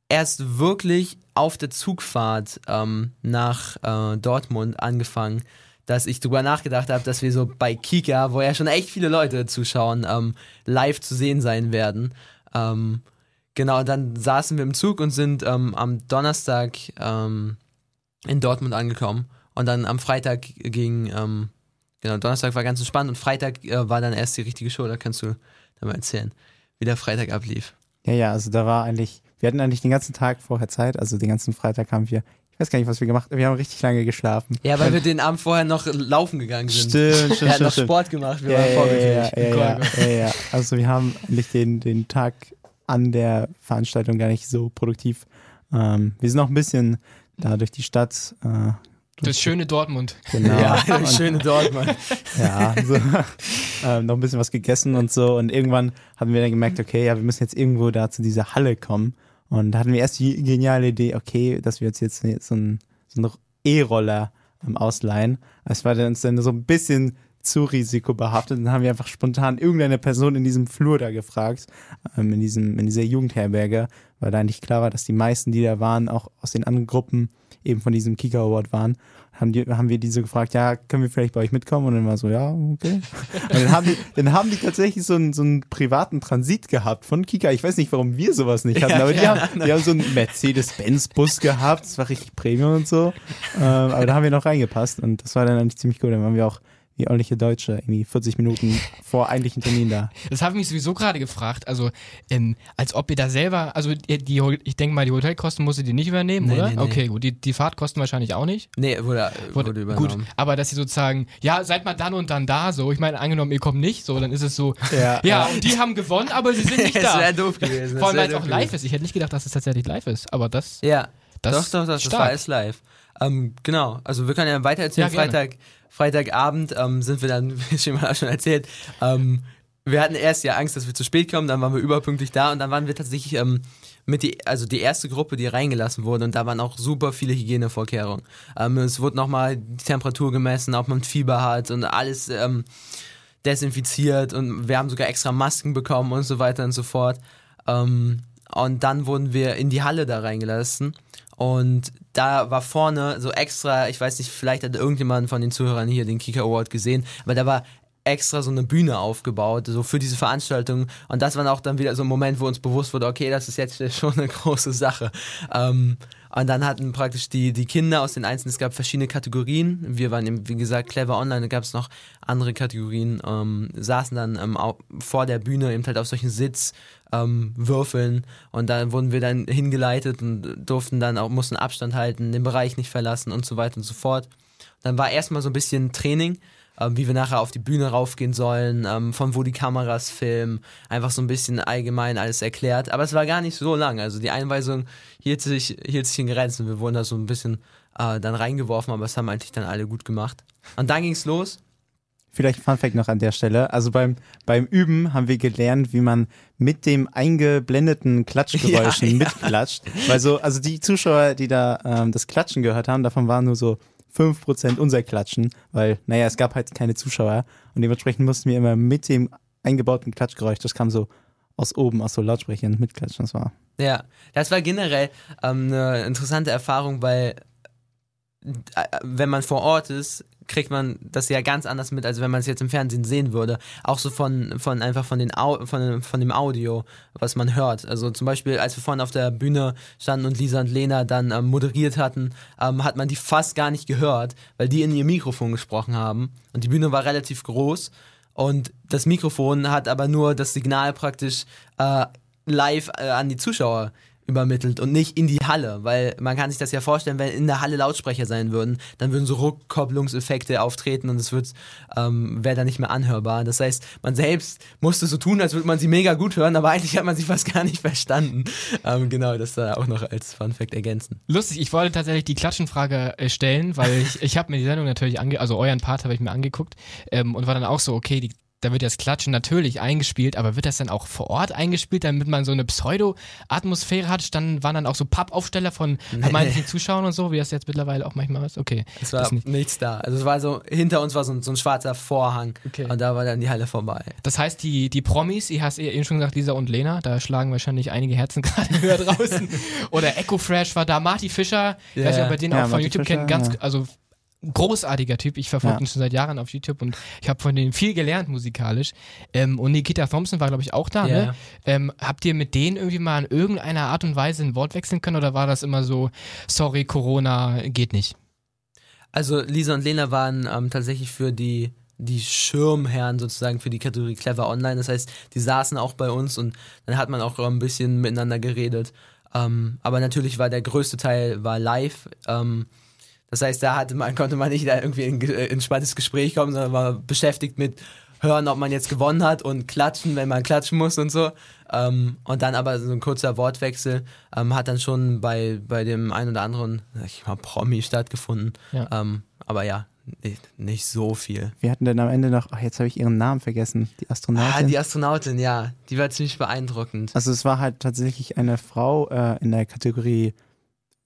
erst wirklich auf der Zugfahrt ähm, nach äh, Dortmund angefangen, dass ich drüber nachgedacht habe, dass wir so bei Kika, wo ja schon echt viele Leute zuschauen, ähm, live zu sehen sein werden. Ähm, genau, dann saßen wir im Zug und sind ähm, am Donnerstag ähm, in Dortmund angekommen und dann am Freitag ging, ähm, genau, Donnerstag war ganz entspannt und Freitag äh, war dann erst die richtige Show, da kannst du dann mal erzählen, wie der Freitag ablief. Ja, ja, also da war eigentlich, wir hatten eigentlich den ganzen Tag vorher Zeit, also den ganzen Freitag haben wir, ich weiß gar nicht, was wir gemacht haben, wir haben richtig lange geschlafen. Ja, weil wir den Abend vorher noch laufen gegangen sind. Stimmt, stimmt, Wir hatten noch. Sport gemacht, wir Ja, waren ja, ja, ja, ja, ja. Also wir haben eigentlich den, den Tag an der Veranstaltung gar nicht so produktiv. Ähm, wir sind auch ein bisschen da durch die Stadt. Äh, Das schöne Dortmund. genau. Ja, Und- schöne Dortmund. Ja, so, ähm, noch ein bisschen was gegessen und so. Und irgendwann haben wir dann gemerkt, okay, ja, wir müssen jetzt irgendwo da zu dieser Halle kommen. Und da hatten wir erst die geniale Idee, okay, dass wir uns jetzt so einen so E-Roller ähm, ausleihen. Es war dann uns dann so ein bisschen zu risikobehaftet. Dann haben wir einfach spontan irgendeine Person in diesem Flur da gefragt, ähm, in, diesem, in dieser Jugendherberge, weil da eigentlich klar war, dass die meisten, die da waren, auch aus den anderen Gruppen eben von diesem Kika Award waren. Haben, die, haben wir die so gefragt, ja, können wir vielleicht bei euch mitkommen? Und dann war so, ja, okay. Und dann haben die, dann haben die tatsächlich so einen, so einen privaten Transit gehabt von Kika. Ich weiß nicht, warum wir sowas nicht hatten, Ja, aber die, haben, die haben so einen Mercedes-Benz-Bus gehabt. Das war richtig Premium und so. Ähm, aber da haben wir noch reingepasst und das war dann eigentlich ziemlich cool. Dann waren wir auch wie ordentliche Deutsche, irgendwie 40 Minuten vor eigentlichen Termin da. Das habe ich mich sowieso gerade gefragt. Also, ähm, als ob ihr da selber, also die, die, ich denke mal, die Hotelkosten musstet ihr nicht übernehmen, Nee, oder? nee, nee. Okay, gut. Die, die Fahrtkosten wahrscheinlich auch nicht. Nee, wurde, wurde, Wurde, übernommen. gut, aber dass sie sozusagen, ja, seid mal dann und dann da, so. Ich meine, angenommen, ihr kommt nicht, so, dann ist es so, Ja, ja, und die haben gewonnen, aber sie sind nicht Es da. wäre doof gewesen. Vor allem, weil es es auch live gewesen. ist. Ich hätte nicht gedacht, dass es tatsächlich live ist, aber das, Ja, das doch, doch, doch, das war alles live. Ähm, genau, also wir können ja weiter erzählen. Ja. Freitag, Freitagabend ähm, sind wir dann, wie schon mal schon erzählt, ähm, wir hatten erst ja Angst, dass wir zu spät kommen, dann waren wir überpünktlich da und dann waren wir tatsächlich ähm, mit die, also die erste Gruppe, die reingelassen wurde und da waren auch super viele Hygienevorkehrungen. Ähm, es wurde nochmal die Temperatur gemessen, ob man Fieber hat und alles ähm, desinfiziert und wir haben sogar extra Masken bekommen und so weiter und so fort. Und dann wurden wir in die Halle da reingelassen. Und da war vorne so extra, ich weiß nicht, vielleicht hat irgendjemand von den Zuhörern hier den Kika Award gesehen, aber da war extra so eine Bühne aufgebaut, so für diese Veranstaltung. Und das war auch dann wieder so ein Moment, wo uns bewusst wurde, okay, das ist jetzt schon eine große Sache. Ähm, und dann hatten praktisch die, die Kinder aus den Einzelnen, es gab verschiedene Kategorien. Wir waren, eben, wie gesagt, clever online, da gab es noch andere Kategorien, ähm, saßen dann ähm, vor der Bühne eben halt auf solchen Sitz, ähm, würfeln und dann wurden wir dann hingeleitet und durften dann auch, mussten Abstand halten, den Bereich nicht verlassen und so weiter und so fort. Dann war erstmal so ein bisschen Training ähm, wie wir nachher auf die Bühne raufgehen sollen, ähm, von wo die Kameras filmen, einfach so ein bisschen allgemein alles erklärt. Aber es war gar nicht so lang. Also die Einweisung hielt sich, hielt sich in Grenzen. Wir wurden da so ein bisschen äh, dann reingeworfen, aber es haben eigentlich dann alle gut gemacht. Und dann ging es los. Vielleicht Fun Fact noch an der Stelle. Also beim, beim Üben haben wir gelernt, wie man mit dem eingeblendeten Klatschgeräuschen ja, ja. mitklatscht. Weil so, also die Zuschauer, die da ähm, das Klatschen gehört haben, davon waren nur so 5% unser Klatschen, weil, naja, es gab halt keine Zuschauer und dementsprechend mussten wir immer mit dem eingebauten Klatschgeräusch, das kam so aus oben, aus so Lautsprechern mitklatschen, das war. Ja, das war generell ähm, eine interessante Erfahrung, weil äh, wenn man vor Ort ist, kriegt man das ja ganz anders mit, als wenn man es jetzt im Fernsehen sehen würde. Auch so von, von einfach von, den Au von, von dem Audio, was man hört. Also zum Beispiel, als wir vorhin auf der Bühne standen und Lisa und Lena dann ähm, moderiert hatten, ähm, hat man die fast gar nicht gehört, weil die in ihr Mikrofon gesprochen haben. Und die Bühne war relativ groß. Und das Mikrofon hat aber nur das Signal praktisch äh, live äh, an die Zuschauer übermittelt und nicht in die Halle, weil man kann sich das ja vorstellen, wenn in der Halle Lautsprecher sein würden, dann würden so Rückkopplungseffekte auftreten und es wird ähm, wäre dann nicht mehr anhörbar. Das heißt, man selbst musste so tun, als würde man sie mega gut hören, aber eigentlich hat man sie fast gar nicht verstanden. Ähm, genau, das da auch noch als Fun Fact ergänzen. Lustig, ich wollte tatsächlich die Klatschenfrage äh, stellen, weil ich, ich habe mir die Sendung natürlich ange also euren Part habe ich mir angeguckt ähm, und war dann auch so, okay, die da wird das Klatschen natürlich eingespielt, aber wird das dann auch vor Ort eingespielt, damit man so eine Pseudo-Atmosphäre hat? Dann waren dann auch so Pappaufsteller von vermeintlichen Zuschauern und so, wie das jetzt mittlerweile auch manchmal ist? Okay. Es war nicht. nichts da. Also es war so, hinter uns war so ein, so ein schwarzer Vorhang okay. und da war dann die Halle vorbei. Das heißt, die, die Promis, ihr hast eben schon gesagt, Lisa und Lena, da schlagen wahrscheinlich einige Herzen gerade höher draußen. Oder Echo Fresh war da, Marty Fischer, yeah. weiß nicht, ob ihr den ja, auch von YouTube Fischer, kennt, ganz, ja. also großartiger Typ. Ich verfolge ja. ihn schon seit Jahren auf YouTube und ich habe von denen viel gelernt musikalisch. Ähm, und Nikita Thompson war, glaube ich, auch da. Yeah. Ne? Ähm, habt ihr mit denen irgendwie mal in irgendeiner Art und Weise ein Wort wechseln können oder war das immer so, sorry, Corona geht nicht? Also Lisa und Lena waren ähm, tatsächlich für die die Schirmherren sozusagen für die Kategorie Clever Online. Das heißt, die saßen auch bei uns und dann hat man auch ein bisschen miteinander geredet. Ähm, aber natürlich war der größte Teil war live. Das heißt, da hatte man, konnte man nicht da irgendwie in ein äh, entspanntes Gespräch kommen, sondern war beschäftigt mit hören, ob man jetzt gewonnen hat und klatschen, wenn man klatschen muss und so. Ähm, und dann aber so ein kurzer Wortwechsel ähm, hat dann schon bei, bei dem einen oder anderen, ich mal, Promi stattgefunden. Ja. Ähm, aber ja, nicht, nicht, so viel. Wir hatten dann am Ende noch, ach, jetzt habe ich ihren Namen vergessen, die Astronautin. Ah, die Astronautin, ja. Die war ziemlich beeindruckend. Also es war halt tatsächlich eine Frau äh, in der Kategorie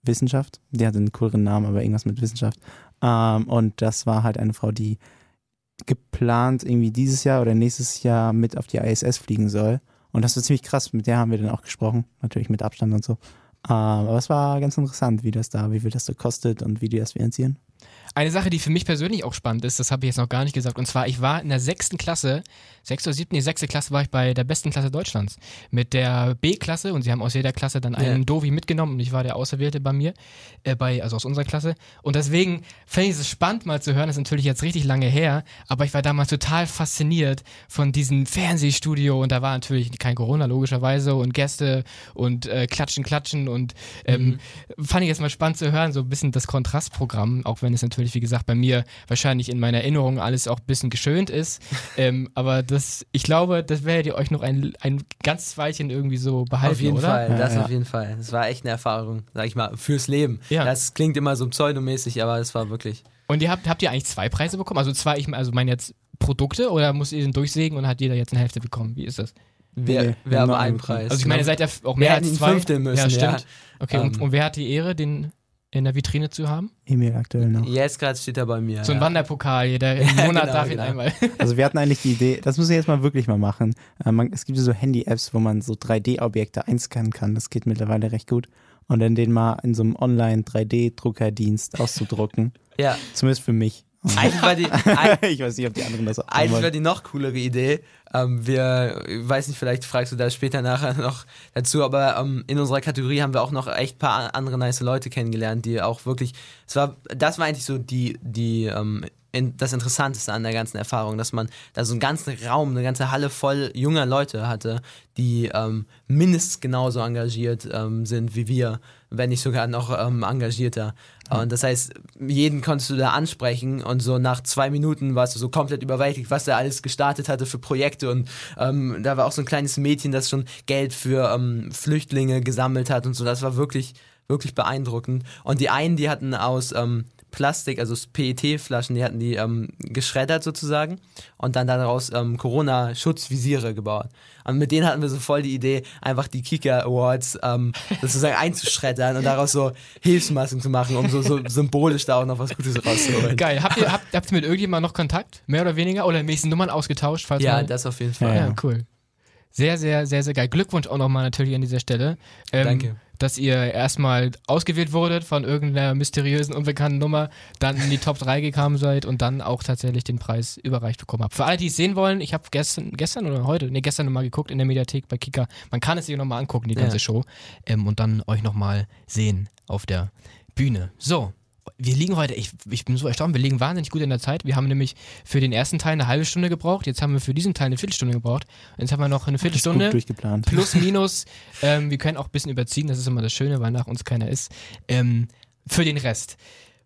Wissenschaft. Die hatte einen cooleren Namen, aber irgendwas mit Wissenschaft. Ähm, und das war halt eine Frau, die geplant irgendwie dieses Jahr oder nächstes Jahr mit auf die ISS fliegen soll. Und das war ziemlich krass. Mit der haben wir dann auch gesprochen. Natürlich mit Abstand und so. Ähm, aber es war ganz interessant, wie das da, wie viel das so kostet und wie die das finanzieren. Eine Sache, die für mich persönlich auch spannend ist, das habe ich jetzt noch gar nicht gesagt, und zwar, ich war in der sechsten Klasse, sechste oder siebte, nee, sechste Klasse war ich bei der besten Klasse Deutschlands. Mit der B-Klasse, und sie haben aus jeder Klasse dann einen yeah. Dovi mitgenommen, und ich war der Auserwählte bei mir, äh, bei, also aus unserer Klasse. Und deswegen fände ich es spannend mal zu hören, das ist natürlich jetzt richtig lange her, aber ich war damals total fasziniert von diesem Fernsehstudio, und da war natürlich kein Corona, logischerweise, und Gäste und äh, Klatschen, Klatschen, und ähm, mhm. fand ich jetzt mal spannend zu hören, so ein bisschen das Kontrastprogramm, auch wenn es natürlich natürlich, wie gesagt, bei mir wahrscheinlich in meiner Erinnerung alles auch ein bisschen geschönt ist. ähm, aber das, ich glaube, das werdet ihr euch noch ein, ein ganz Weilchen irgendwie so behalten, Auf jeden oder? Fall, das ja, auf jeden Fall. Das war echt eine Erfahrung, sag ich mal, fürs Leben. Ja. Das klingt immer so pseudomäßig, aber es war wirklich. Und ihr habt, habt ihr eigentlich zwei Preise bekommen? Also zwei, ich also meine jetzt Produkte oder muss ihr den durchsägen und hat jeder jetzt eine Hälfte bekommen? Wie ist das? Wir, nee, wir haben einen Preis. Also ich meine, ihr seid ja auch mehr als zwei. Fünfte müssen, ja, stimmt. Ja. Okay, um, und, ähm. und wer hat die Ehre, den in der Vitrine zu haben? Emil aktuell noch. Jetzt gerade steht er bei mir. So ein ja. Wanderpokal, jeder im Monat genau, darf ihn genau. einmal. Also wir hatten eigentlich die Idee, das müssen wir jetzt mal wirklich mal machen. Äh, man, es gibt so Handy-Apps, wo man so 3D-Objekte einscannen kann. Das geht mittlerweile recht gut. Und dann den mal in so einem Online-3D-Druckerdienst auszudrucken. ja. Zumindest für mich. Eigentlich war die, ich weiß nicht, ob die anderen das auch eigentlich war die noch coolere Idee. Ähm, wir, weiß nicht, vielleicht fragst du da später nachher noch dazu, aber ähm, in unserer Kategorie haben wir auch noch echt ein paar andere nice Leute kennengelernt, die auch wirklich, es war, das war eigentlich so die, die, ähm, in, das Interessanteste an der ganzen Erfahrung, dass man da so einen ganzen Raum, eine ganze Halle voll junger Leute hatte, die ähm, mindestens genauso engagiert ähm, sind wie wir, wenn nicht sogar noch ähm, engagierter. Mhm. Und das heißt, jeden konntest du da ansprechen und so nach zwei Minuten warst du so komplett überwältigt, was er alles gestartet hatte für Projekte. Und ähm, da war auch so ein kleines Mädchen, das schon Geld für ähm, Flüchtlinge gesammelt hat und so. Das war wirklich, wirklich beeindruckend. Und die einen, die hatten aus ähm, Plastik, also PET-Flaschen, die hatten die ähm, geschreddert sozusagen und dann daraus ähm, Corona-Schutzvisiere gebaut. Und mit denen hatten wir so voll die Idee, einfach die Kika Awards ähm, sozusagen einzuschreddern und daraus so Hilfsmasken zu machen, um so, so symbolisch da auch noch was Gutes rauszuholen. Geil. Habt ihr, habt, habt ihr mit irgendjemandem noch Kontakt? Mehr oder weniger? Oder nächsten Nummern ausgetauscht? Falls ja, mal? das auf jeden Fall. Ja, ja, cool. Sehr, sehr, sehr, sehr geil. Glückwunsch auch nochmal natürlich an dieser Stelle. Ähm, Danke. Dass ihr erstmal ausgewählt wurdet von irgendeiner mysteriösen, unbekannten Nummer, dann in die Top 3 gekommen seid und dann auch tatsächlich den Preis überreicht bekommen habt. Für alle, die es sehen wollen, ich habe gestern, gestern oder heute, nee, gestern nochmal geguckt in der Mediathek bei Kika. Man kann es sich nochmal angucken, die ganze Ja. Show. Ähm, und dann euch nochmal sehen auf der Bühne. So. Wir liegen heute, ich, ich bin so erstaunt, wir liegen wahnsinnig gut in der Zeit. Wir haben nämlich für den ersten Teil eine halbe Stunde gebraucht, jetzt haben wir für diesen Teil eine Viertelstunde gebraucht. Jetzt haben wir noch eine Viertelstunde durchgeplant. plus minus. ähm, wir können auch ein bisschen überziehen, das ist immer das Schöne, weil nach uns keiner ist. Ähm, für den Rest.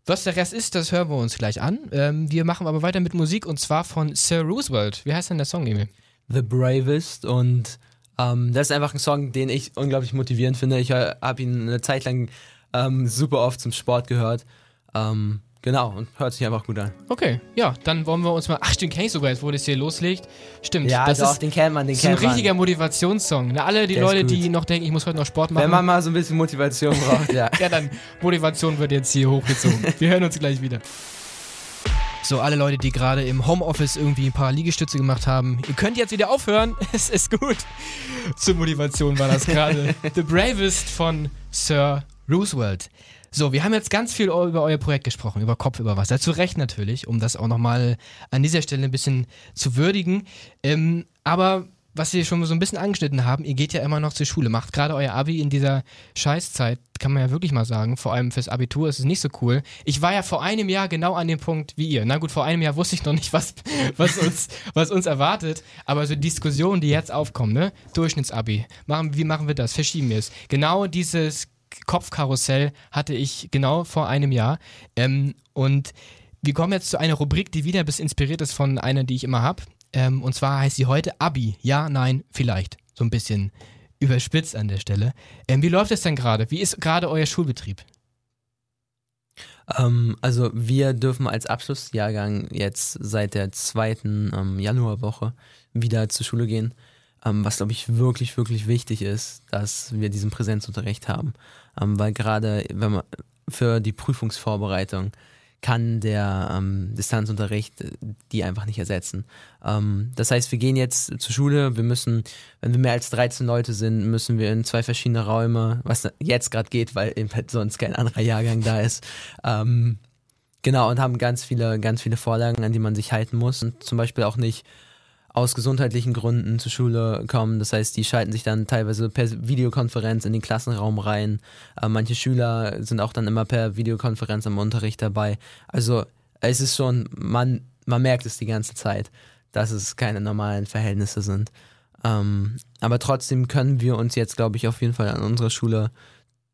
Was der Rest ist, das hören wir uns gleich an. Ähm, wir machen aber weiter mit Musik und zwar von Sir Roosevelt. Wie heißt denn der Song, Emil? The Bravest und ähm, das ist einfach ein Song, den ich unglaublich motivierend finde. Ich äh, habe ihn eine Zeit lang ähm, super oft zum Sport gehört. Ähm, genau, und hört sich einfach gut an. Okay, ja, dann wollen wir uns mal. Ach, stimmt, kenn ich sogar jetzt, wo das hier loslegt. Stimmt, Ja, das doch, ist, den kennt man, den das ist ein kennt man. richtiger Motivationssong. Na, alle die Der Leute, die noch denken, ich muss heute noch Sport machen. Wenn man mal so ein bisschen Motivation braucht, ja. Ja, dann Motivation wird jetzt hier hochgezogen. Wir hören uns gleich wieder. So, alle Leute, die gerade im Homeoffice irgendwie ein paar Liegestütze gemacht haben, ihr könnt jetzt wieder aufhören. Es ist gut. Zur Motivation war das gerade. The Bravest von Sir Roosevelt. So, wir haben jetzt ganz viel über euer Projekt gesprochen, über Kopf, über Wasser. Zu Recht natürlich, um das auch nochmal an dieser Stelle ein bisschen zu würdigen. Ähm, aber was wir schon so ein bisschen angeschnitten haben, ihr geht ja immer noch zur Schule, macht gerade euer Abi in dieser Scheißzeit, kann man ja wirklich mal sagen. Vor allem fürs Abitur ist es nicht so cool. Ich war ja vor einem Jahr genau an dem Punkt wie ihr. Na gut, vor einem Jahr wusste ich noch nicht, was, was, uns, was uns erwartet. Aber so Diskussionen, die jetzt aufkommen, ne? Durchschnittsabi. Machen, wie machen wir das? Verschieben wir es. Genau dieses Kopfkarussell hatte ich genau vor einem Jahr. Ähm, und wir kommen jetzt zu einer Rubrik, die wieder bisschen inspiriert ist von einer, die ich immer habe. Ähm, und zwar heißt sie heute Abi. Ja, nein, vielleicht. So ein bisschen überspitzt an der Stelle. Ähm, wie läuft es denn gerade? Wie ist gerade euer Schulbetrieb? Ähm, also wir dürfen als Abschlussjahrgang jetzt seit der zweiten ähm, Januarwoche wieder zur Schule gehen, ähm, was glaube ich wirklich, wirklich wichtig ist, dass wir diesen Präsenzunterricht haben, ähm, weil gerade wenn man für die Prüfungsvorbereitung kann der ähm, Distanzunterricht äh, die einfach nicht ersetzen. Ähm, das heißt, wir gehen jetzt zur Schule, wir müssen, wenn wir mehr als 13 Leute sind, müssen wir in zwei verschiedene Räume, was jetzt gerade geht, weil eben halt sonst kein anderer Jahrgang da ist. Ähm, genau, und haben ganz viele, ganz viele Vorlagen, an die man sich halten muss und zum Beispiel auch nicht aus gesundheitlichen Gründen zur Schule kommen. Das heißt, die schalten sich dann teilweise per Videokonferenz in den Klassenraum rein. Äh, manche Schüler sind auch dann immer per Videokonferenz am Unterricht dabei. Also es ist schon, man, man merkt es die ganze Zeit, dass es keine normalen Verhältnisse sind. Ähm, aber trotzdem können wir uns jetzt, glaube ich, auf jeden Fall an unserer Schule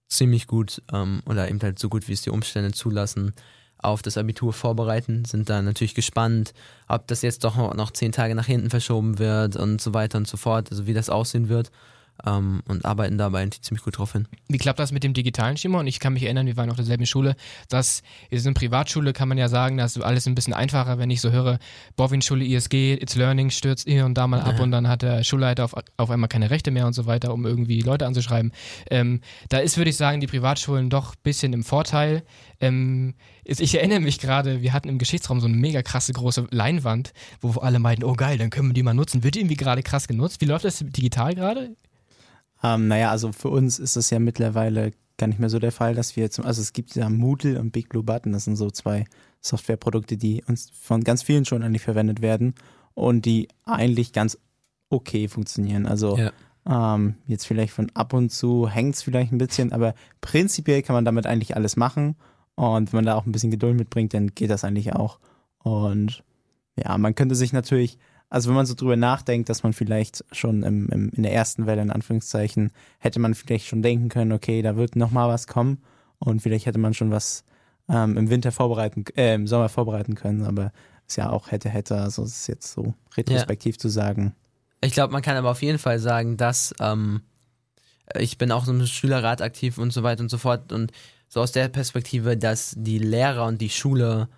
ziemlich gut ähm, oder eben halt so gut, wie es die Umstände zulassen, auf das Abitur vorbereiten, sind da natürlich gespannt, ob das jetzt doch noch zehn Tage nach hinten verschoben wird und so weiter und so fort, also wie das aussehen wird. Ähm, und arbeiten dabei eigentlich ziemlich gut drauf hin. Wie klappt das mit dem digitalen Schema? Und ich kann mich erinnern, wir waren auf derselben Schule. Das ist eine Privatschule, kann man ja sagen, das ist alles ein bisschen einfacher, wenn ich so höre, Bowin-Schule, ISG, It's Learning stürzt hier und da mal ab Ja. und dann hat der Schulleiter auf, auf einmal keine Rechte mehr und so weiter, um irgendwie Leute anzuschreiben. Ähm, da ist, würde ich sagen, die Privatschulen doch ein bisschen im Vorteil. Ähm, ich erinnere mich gerade, wir hatten im Geschichtsraum so eine mega krasse große Leinwand, wo alle meinten, oh geil, dann können wir die mal nutzen. Wird die irgendwie gerade krass genutzt? Wie läuft das digital gerade? Ähm, naja, also für uns ist es ja mittlerweile gar nicht mehr so der Fall, dass wir zum, also es gibt ja Moodle und Big Blue Button, das sind so zwei Softwareprodukte, die uns von ganz vielen schon eigentlich verwendet werden und die eigentlich ganz okay funktionieren. Also Ja. ähm, jetzt vielleicht von ab und zu hängt es vielleicht ein bisschen, aber prinzipiell kann man damit eigentlich alles machen und wenn man da auch ein bisschen Geduld mitbringt, dann geht das eigentlich auch. Und ja, man könnte sich natürlich, also wenn man so drüber nachdenkt, dass man vielleicht schon im, im, in der ersten Welle, in Anführungszeichen, hätte man vielleicht schon denken können, okay, da wird noch mal was kommen und vielleicht hätte man schon was ähm, im Winter vorbereiten, äh, im Sommer vorbereiten können, aber ist ja auch hätte, hätte, also es ist jetzt so retrospektiv zu sagen. Ich glaube, man kann aber auf jeden Fall sagen, dass ähm, ich bin auch so im Schülerrat aktiv und so weiter und so fort. Und so aus der Perspektive, dass die Lehrer und die Schule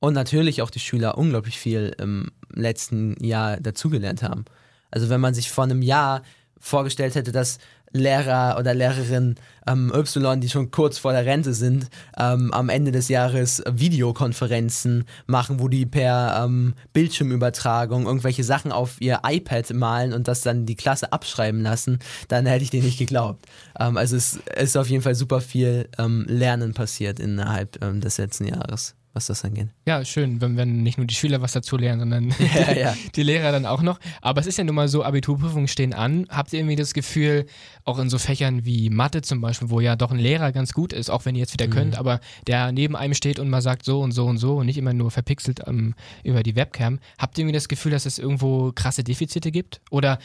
und natürlich auch die Schüler unglaublich viel im letzten Jahr dazugelernt haben. Also wenn man sich vor einem Jahr vorgestellt hätte, dass Lehrer oder Lehrerin ähm, Y, die schon kurz vor der Rente sind, ähm, am Ende des Jahres Videokonferenzen machen, wo die per ähm, Bildschirmübertragung irgendwelche Sachen auf ihr iPad malen und das dann die Klasse abschreiben lassen, dann hätte ich denen nicht geglaubt. Ähm, also es ist auf jeden Fall super viel ähm, Lernen passiert innerhalb ähm, des letzten Jahres, was das angeht. Ja, schön, wenn, wenn nicht nur die Schüler was dazu lernen, sondern Ja, ja. die Lehrer dann auch noch. Aber es ist ja nun mal so, Abiturprüfungen stehen an. Habt ihr irgendwie das Gefühl, auch in so Fächern wie Mathe zum Beispiel, wo ja doch ein Lehrer ganz gut ist, auch wenn ihr jetzt wieder könnt, aber der neben einem steht und mal sagt so und so und so und nicht immer nur verpixelt ähm, über die Webcam, habt ihr irgendwie das Gefühl, dass es irgendwo krasse Defizite gibt? Oder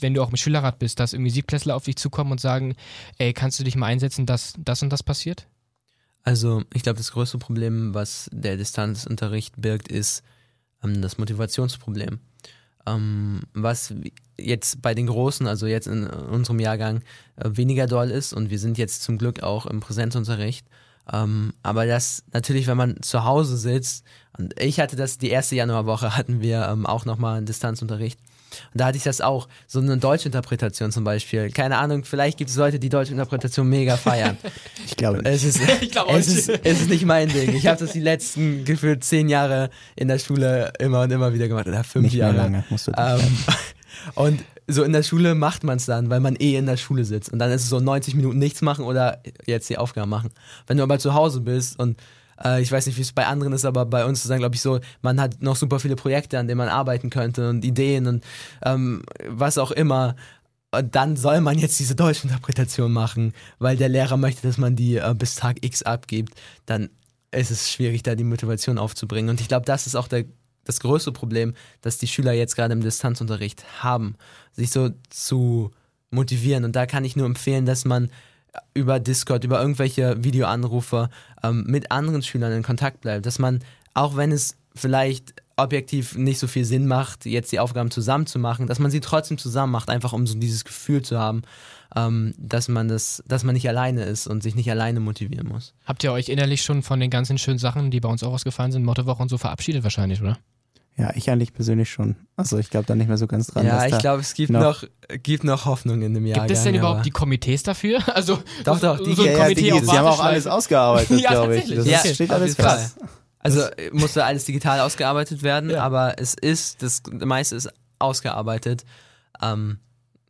wenn du auch im Schülerrat bist, dass irgendwie Siebklässler auf dich zukommen und sagen, ey, kannst du dich mal einsetzen, dass das und das passiert? Also ich glaube, das größte Problem, was der Distanzunterricht birgt, ist ähm, das Motivationsproblem. Ähm, was jetzt bei den Großen, also jetzt in unserem Jahrgang, äh, weniger doll ist und wir sind jetzt zum Glück auch im Präsenzunterricht. Ähm, aber das natürlich, wenn man zu Hause sitzt, und ich hatte das, die erste Januarwoche hatten wir ähm, auch nochmal einen Distanzunterricht. Und da hatte ich das auch, so eine Deutschinterpretation zum Beispiel. Keine Ahnung, vielleicht gibt es Leute, die Deutschinterpretation mega feiern. Ich glaube, Es ist, glaub es, auch ist, es ist nicht mein Ding. Ich habe das die letzten gefühlt zehn Jahre in der Schule immer und immer wieder gemacht. Oder fünf nicht mehr Jahre. lange musst du das. Ähm, und so in der Schule macht man es dann, weil man eh in der Schule sitzt. Und dann ist es so 90 Minuten nichts machen oder jetzt die Aufgaben machen. Wenn du aber zu Hause bist und äh, ich weiß nicht, wie es bei anderen ist, aber bei uns ist dann, glaube ich, so, man hat noch super viele Projekte, an denen man arbeiten könnte und Ideen und ähm, was auch immer. Und dann soll man jetzt diese Deutschinterpretation machen, weil der Lehrer möchte, dass man die äh, bis Tag X abgibt. Dann ist es schwierig, da die Motivation aufzubringen. Und ich glaube, das ist auch der, das größte Problem, das die Schüler jetzt gerade im Distanzunterricht haben, sich so zu motivieren. Und da kann ich nur empfehlen, dass man über Discord, über irgendwelche Videoanrufe ähm, mit anderen Schülern in Kontakt bleibt. Dass man, auch wenn es vielleicht objektiv nicht so viel Sinn macht, jetzt die Aufgaben zusammen zu machen, dass man sie trotzdem zusammen macht, einfach um so dieses Gefühl zu haben, ähm, dass man das, dass man nicht alleine ist und sich nicht alleine motivieren muss. Habt ihr euch innerlich schon von den ganzen schönen Sachen, die bei uns auch ausgefallen sind, Mottowoche und so verabschiedet wahrscheinlich, oder? Ja, ich eigentlich persönlich schon. Also ich glaube da nicht mehr so ganz dran. ja, dass ich glaube, es gibt noch- noch, gibt noch Hoffnung in dem Jahr. Gibt es denn überhaupt die Komitees dafür? Also Doch, doch, die- so ein ja, ja, Komitee die, sie haben auch alles ausgearbeitet, Ja, glaube ich. Das Ja, ist, steht alles fest. Also äh, musste alles digital ausgearbeitet werden, Ja. aber es ist, das meiste ist ausgearbeitet. Ähm,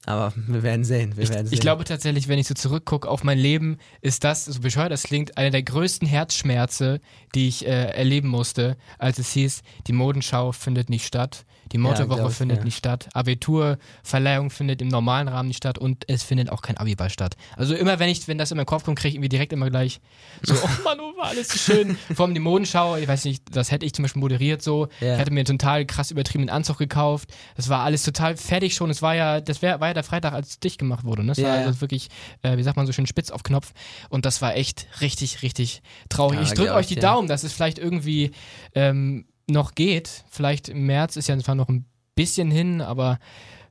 aber wir werden sehen. Wir werden sehen. Ich glaube tatsächlich, wenn ich so zurückgucke auf mein Leben, ist das, so bescheuert das klingt, einer der größten Herzschmerze, die ich äh, erleben musste, als es hieß, die Modenschau findet nicht statt, die Mottowoche ich, findet ja. nicht statt, Abiturverleihung findet im normalen Rahmen nicht statt und es findet auch kein Abiball statt. Also immer wenn ich, wenn das in meinen Kopf kommt, kriege ich irgendwie direkt immer gleich so, oh Mann, oh, war alles so schön. Vor allem die Modenschau, ich weiß nicht, das hätte ich zum Beispiel moderiert so. Ja. Ich hatte mir einen total krass übertriebenen Anzug gekauft. Das war alles total fertig schon. Es war ja, das wär, war ja der Freitag, als es dicht gemacht wurde. Ne? Das Ja, war ja. also wirklich, äh, wie sagt man so schön, spitz auf Knopf. Und das war echt richtig, richtig traurig. Ja, ich drücke euch die ja. Daumen, dass es vielleicht irgendwie ähm, noch geht. Vielleicht im März ist ja zwar noch ein bisschen hin, aber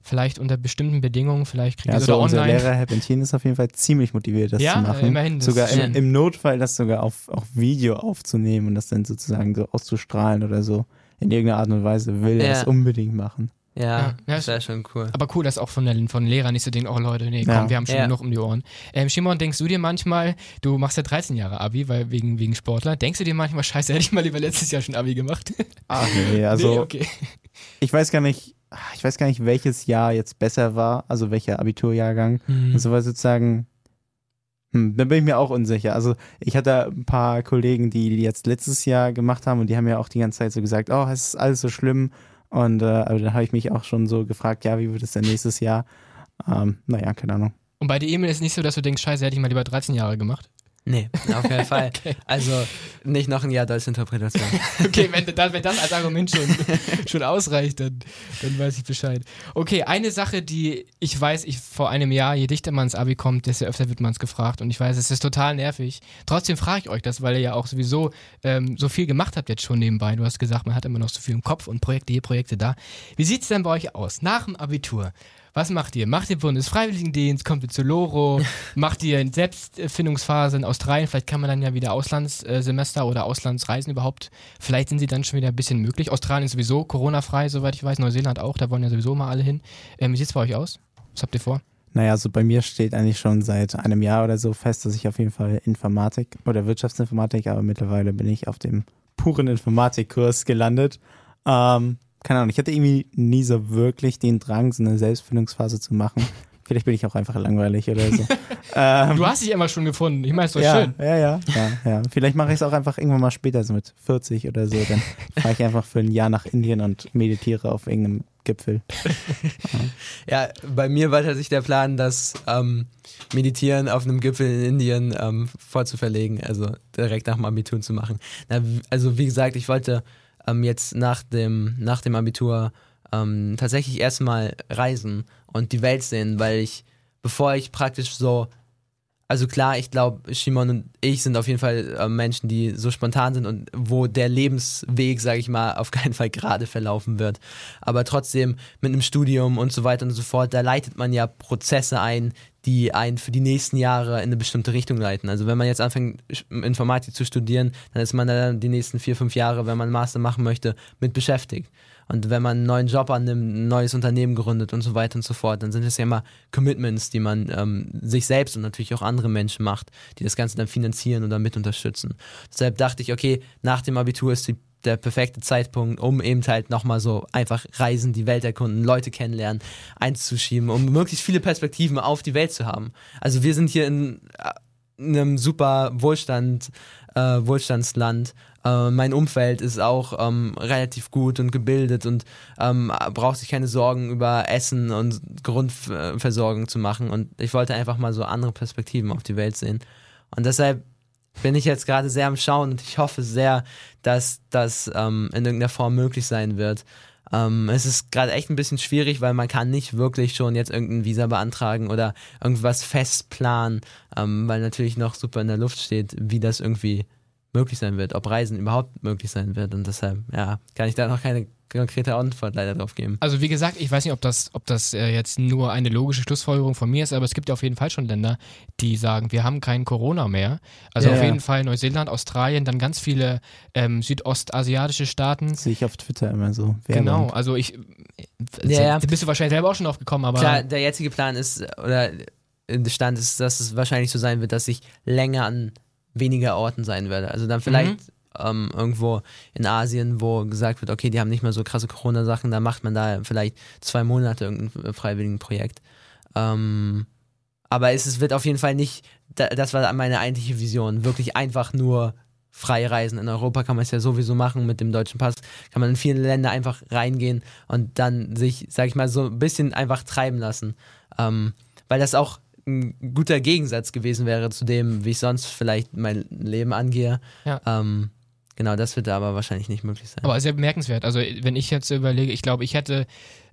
vielleicht unter bestimmten Bedingungen, vielleicht kriegt Ja, ihr so oder unser online. Lehrer Herr Bentin ist auf jeden Fall ziemlich motiviert, das Ja, zu machen. immerhin, das sogar im, im Notfall das sogar auf, auf Video aufzunehmen und das dann sozusagen so auszustrahlen oder so. In irgendeiner Art und Weise will er Ja. es unbedingt machen. Ja, Ja, ja, das wäre schon cool. Aber cool, dass auch von den von den Lehrern nicht so denken, oh Leute, nee, komm, Ja. wir haben schon Ja. genug um die Ohren. Ähm, Shimon, denkst du dir manchmal, du machst ja 13 Jahre Abi, weil wegen, wegen Sportler, denkst du dir manchmal, scheiße, hätte ich mal lieber letztes Jahr schon Abi gemacht? Ach nee, also nee, okay. ich weiß gar nicht, ich weiß gar nicht, welches Jahr jetzt besser war, also welcher Abiturjahrgang. Mhm. Also war sozusagen Hm, da bin ich mir auch unsicher. Also ich hatte ein paar Kollegen, die, die jetzt letztes Jahr gemacht haben und die haben ja auch die ganze Zeit so gesagt, oh, es ist alles so schlimm. Und äh, also da habe ich mich auch schon so gefragt, ja, wie wird es denn nächstes Jahr? Ähm, naja, keine Ahnung. Und bei der E-Mail ist nicht so, dass du denkst, scheiße, hätte ich mal lieber 13 Jahre gemacht? Nee, auf keinen Fall. okay. Also nicht noch ein Jahr Deutschinterpretation. okay, wenn das, wenn das als Argument schon, schon ausreicht, dann, dann weiß ich Bescheid. Okay, eine Sache, die ich weiß, ich vor einem Jahr, je dichter man ins Abi kommt, desto öfter wird man es gefragt. Und ich weiß, es ist total nervig. Trotzdem frage ich euch das, weil ihr ja auch sowieso ähm, so viel gemacht habt jetzt schon nebenbei. Du hast gesagt, man hat immer noch so viel im Kopf und Projekte hier, Projekte da. Wie sieht es denn bei euch aus? Nach dem Abitur, was macht ihr? Macht ihr Bundesfreiwilligendienst? Kommt ihr zu Loro? macht ihr eine Selbstfindungsphase in Australien? Vielleicht kann man dann ja wieder Auslandssemester oder Auslandsreisen überhaupt. Vielleicht sind sie dann schon wieder ein bisschen möglich. Australien ist sowieso Corona-frei, soweit ich weiß. Neuseeland auch, da wollen ja sowieso mal alle hin. Ähm, wie sieht es bei euch aus? Was habt ihr vor? Naja, also bei mir steht eigentlich schon seit einem Jahr oder so fest, dass ich auf jeden Fall Informatik oder Wirtschaftsinformatik, aber mittlerweile bin ich auf dem puren Informatikkurs gelandet. Ähm, keine Ahnung, ich hatte irgendwie nie so wirklich den Drang, so eine Selbstfindungsphase zu machen. Vielleicht bin ich auch einfach langweilig oder so. ähm, du hast dich immer schon gefunden. Ich meine, es ist doch ja, schön. Ja, ja, ja, ja. Vielleicht mache ich es auch einfach irgendwann mal später, so mit 40 oder so. Dann fahre ich einfach für ein Jahr nach Indien und meditiere auf irgendeinem Gipfel. ja. ja, bei mir war tatsächlich der Plan, das ähm, Meditieren auf einem Gipfel in Indien ähm, vorzuverlegen, also direkt nach dem Abitur zu machen. Na, also wie gesagt, ich wollte ähm, jetzt nach dem, nach dem Abitur ähm, tatsächlich erstmal reisen und die Welt sehen, weil ich, bevor ich praktisch so, also klar, ich glaube, Shimon und ich sind auf jeden Fall äh, Menschen, die so spontan sind und wo der Lebensweg, sage ich mal, auf keinen Fall gerade verlaufen wird. Aber trotzdem mit einem Studium und so weiter und so fort, da leitet man ja Prozesse ein, die einen für die nächsten Jahre in eine bestimmte Richtung leiten. Also wenn man jetzt anfängt, Informatik zu studieren, dann ist man dann die nächsten vier, fünf Jahre, wenn man einen Master machen möchte, mit beschäftigt. Und wenn man einen neuen Job annimmt, ein neues Unternehmen gründet und so weiter und so fort, dann sind es ja immer Commitments, die man ähm, sich selbst und natürlich auch andere Menschen macht, die das Ganze dann finanzieren oder mit unterstützen. Deshalb dachte ich, okay, nach dem Abitur ist die der perfekte Zeitpunkt, um eben halt nochmal so einfach reisen, die Welt erkunden, Leute kennenlernen, einzuschieben, um möglichst viele Perspektiven auf die Welt zu haben. Also wir sind hier in, in einem super Wohlstand, äh, Wohlstandsland. Äh, mein Umfeld ist auch ähm, relativ gut und gebildet und ähm, braucht sich keine Sorgen über Essen und Grundversorgung zu machen. Und ich wollte einfach mal so andere Perspektiven auf die Welt sehen. Und deshalb bin ich jetzt gerade sehr am Schauen und ich hoffe sehr, dass das ähm, in irgendeiner Form möglich sein wird. Ähm, es ist gerade echt ein bisschen schwierig, weil man kann nicht wirklich schon jetzt irgendein Visa beantragen oder irgendwas festplanen, ähm, weil natürlich noch super in der Luft steht, wie das irgendwie möglich sein wird, ob Reisen überhaupt möglich sein wird. Und deshalb, ja, kann ich da noch keine konkrete Antwort leider drauf geben. Also wie gesagt, ich weiß nicht, ob das, ob das äh, jetzt nur eine logische Schlussfolgerung von mir ist, aber es gibt ja auf jeden Fall schon Länder, die sagen, wir haben kein Corona mehr. Also ja, auf jeden Fall Neuseeland, Australien, dann ganz viele ähm, südostasiatische Staaten. Sehe ich auf Twitter immer so. Werbung. Genau, also ich, ja, ja. bist du wahrscheinlich selber auch schon aufgekommen, aber... Klar, der jetzige Plan ist, oder der Stand ist, dass es wahrscheinlich so sein wird, dass ich länger an weniger Orten sein werde. Also dann vielleicht... Ähm, irgendwo in Asien, wo gesagt wird, okay, die haben nicht mehr so krasse Corona-Sachen, da macht man da vielleicht zwei Monate irgendein freiwilligen Projekt. Ähm, aber es, es wird auf jeden Fall nicht, das war meine eigentliche Vision, wirklich einfach nur frei reisen. In Europa kann man es ja sowieso machen mit dem deutschen Pass, kann man in viele Länder einfach reingehen und dann sich, sag ich mal, so ein bisschen einfach treiben lassen. Ähm, weil das auch ein guter Gegensatz gewesen wäre zu dem, wie ich sonst vielleicht mein Leben angehe. Ja. Ähm, Genau, das wird aber wahrscheinlich nicht möglich sein. Aber sehr bemerkenswert. Also, wenn ich jetzt überlege, ich glaube, ich hätte,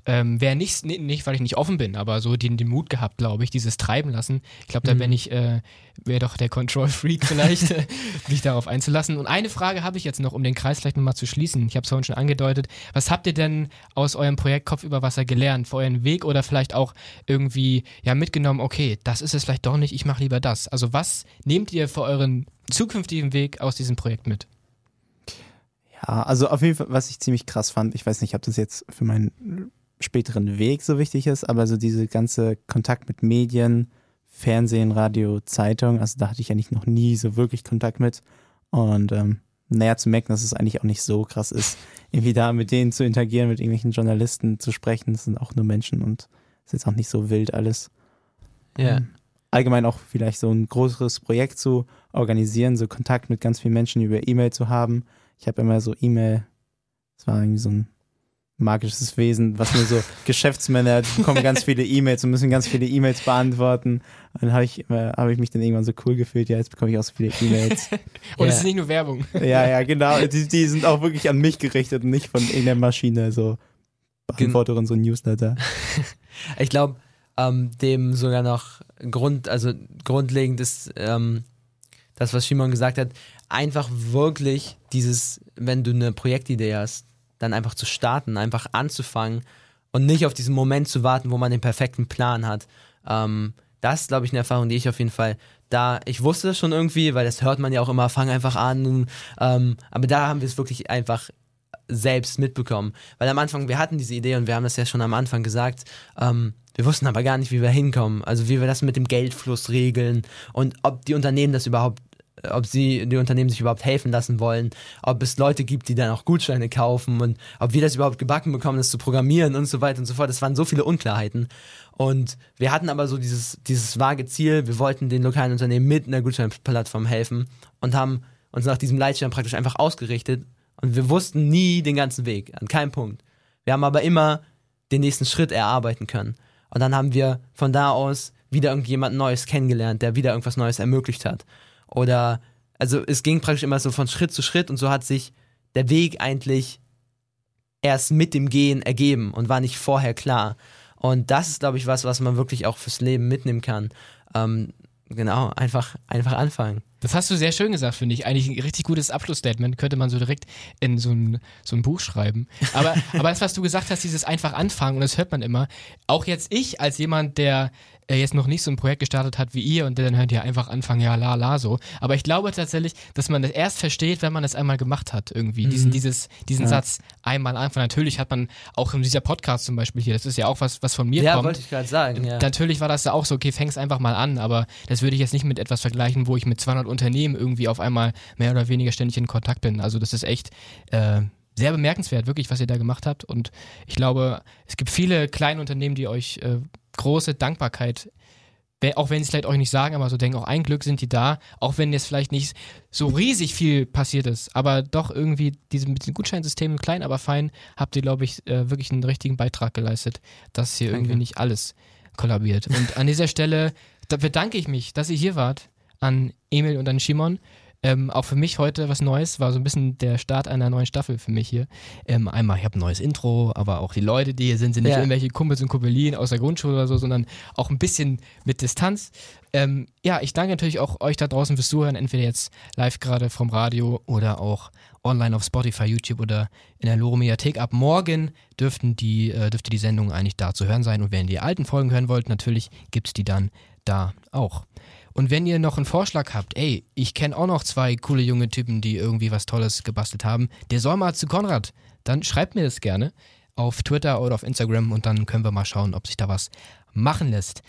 ähm, wäre nicht, nicht, weil ich nicht offen bin, aber so den, den Mut gehabt, glaube ich, dieses Treiben lassen. Ich glaube, da mhm. bin ich, äh, wäre doch der Control-Freak vielleicht, mich darauf einzulassen. Und eine Frage habe ich jetzt noch, um den Kreis vielleicht nochmal zu schließen. Ich habe es vorhin schon angedeutet. Was habt ihr denn aus eurem Projekt Kopf über Wasser gelernt? Für euren Weg oder vielleicht auch irgendwie ja mitgenommen, okay, das ist es vielleicht doch nicht, ich mache lieber das. Also, was nehmt ihr für euren zukünftigen Weg aus diesem Projekt mit? Ja, also auf jeden Fall, was ich ziemlich krass fand, ich weiß nicht, ob das jetzt für meinen späteren Weg so wichtig ist, aber so diese ganze Kontakt mit Medien, Fernsehen, Radio, Zeitung, also da hatte ich eigentlich noch nie so wirklich Kontakt mit. Und ähm, naja, zu merken, dass es eigentlich auch nicht so krass ist, irgendwie da mit denen zu interagieren, mit irgendwelchen Journalisten zu sprechen, das sind auch nur Menschen und ist jetzt auch nicht so wild alles. Ja. Ähm, allgemein auch vielleicht so ein größeres Projekt zu organisieren, so Kontakt mit ganz vielen Menschen über E-Mail zu haben. Ich habe immer so E-Mail, das war irgendwie so ein magisches Wesen, was nur so Geschäftsmänner bekommen ganz viele E-Mails und müssen ganz viele E-Mails beantworten. Und dann habe ich, hab ich mich dann irgendwann so cool gefühlt, ja, jetzt bekomme ich auch so viele E-Mails. und ja. es ist nicht nur Werbung. Ja, ja, genau. Die, die, sind auch wirklich an mich gerichtet und nicht von irgendeiner Maschine, so Beantworterin, so ein Newsletter. ich glaube, ähm, dem sogar noch Grund, also grundlegend ist ähm, das, was Simon gesagt hat, einfach wirklich dieses, wenn du eine Projektidee hast, dann einfach zu starten, einfach anzufangen und nicht auf diesen Moment zu warten, wo man den perfekten Plan hat. Ähm, das ist, glaube ich, eine Erfahrung, die ich auf jeden Fall da, ich wusste das schon irgendwie, weil das hört man ja auch immer, fang einfach an. Ähm, aber da haben wir es wirklich einfach selbst mitbekommen. Weil am Anfang, wir hatten diese Idee und wir haben das ja schon am Anfang gesagt, ähm, wir wussten aber gar nicht, wie wir hinkommen. Also wie wir das mit dem Geldfluss regeln und ob die Unternehmen das überhaupt ob sie die Unternehmen sich überhaupt helfen lassen wollen, ob es Leute gibt, die dann auch Gutscheine kaufen und ob wir das überhaupt gebacken bekommen, das zu programmieren und so weiter und so fort. Das waren so viele Unklarheiten. Und wir hatten aber so dieses, dieses vage Ziel, wir wollten den lokalen Unternehmen mit einer Gutscheinplattform helfen und haben uns nach diesem Leitstern praktisch einfach ausgerichtet und wir wussten nie den ganzen Weg, an keinem Punkt. Wir haben aber immer den nächsten Schritt erarbeiten können. Und dann haben wir von da aus wieder irgendjemand Neues kennengelernt, der wieder irgendwas Neues ermöglicht hat. Oder, also es ging praktisch immer so von Schritt zu Schritt und so hat sich der Weg eigentlich erst mit dem Gehen ergeben und war nicht vorher klar. Und das ist, glaube ich, was, was man wirklich auch fürs Leben mitnehmen kann. Ähm, genau, einfach, einfach anfangen. Das hast du sehr schön gesagt, finde ich. Eigentlich ein richtig gutes Abschlussstatement. Könnte man so direkt in so ein, so ein Buch schreiben. Aber, aber das, was du gesagt hast, dieses einfach anfangen, und das hört man immer. Auch jetzt ich als jemand, der er jetzt noch nicht so ein Projekt gestartet hat wie ihr und der dann hört ja einfach anfangen, ja, la, la, so. Aber ich glaube tatsächlich, dass man das erst versteht, wenn man es einmal gemacht hat, irgendwie. Mhm. Diesen, dieses, diesen ja. Satz einmal anfangen. Natürlich hat man auch in dieser Podcast zum Beispiel hier, das ist ja auch was, was von mir ja, kommt. Ja, wollte ich gerade sagen. Ja. Natürlich war das ja auch so, okay, fäng's einfach mal an, aber das würde ich jetzt nicht mit etwas vergleichen, wo ich mit 200 Unternehmen irgendwie auf einmal mehr oder weniger ständig in Kontakt bin. Also das ist echt, äh, sehr bemerkenswert, wirklich, was ihr da gemacht habt. Und ich glaube, es gibt viele kleine Unternehmen, die euch äh, große Dankbarkeit auch wenn sie es vielleicht euch nicht sagen, aber so denken, auch ein Glück sind die da, auch wenn jetzt vielleicht nicht so riesig viel passiert ist, aber doch irgendwie diese, mit den Gutscheinsystemen klein, aber fein, habt ihr, glaube ich, äh, wirklich einen richtigen Beitrag geleistet, dass hier Danke. irgendwie nicht alles kollabiert. Und an dieser Stelle bedanke ich mich, dass ihr hier wart, an Emil und an Shimon. Ähm, auch für mich heute was Neues, war so ein bisschen der Start einer neuen Staffel für mich hier. Ähm, einmal, ich habe ein neues Intro, aber auch die Leute, die hier sind, sind nicht ja. irgendwelche Kumpels und Kumpelinen aus der Grundschule oder so, sondern auch ein bisschen mit Distanz. Ähm, ja, ich danke natürlich auch euch da draußen fürs Zuhören, entweder jetzt live gerade vom Radio oder auch online auf Spotify, YouTube oder in der Loro Mediathek. Ab morgen dürften die, äh, dürfte die Sendung eigentlich da zu hören sein. Und wenn ihr die alten Folgen hören wollt, natürlich gibt es die dann da auch. Und wenn ihr noch einen Vorschlag habt, ey, ich kenne auch noch zwei coole junge Typen, die irgendwie was Tolles gebastelt haben, der soll mal zu Konrad, dann schreibt mir das gerne auf Twitter oder auf Instagram und dann können wir mal schauen, ob sich da was machen lässt.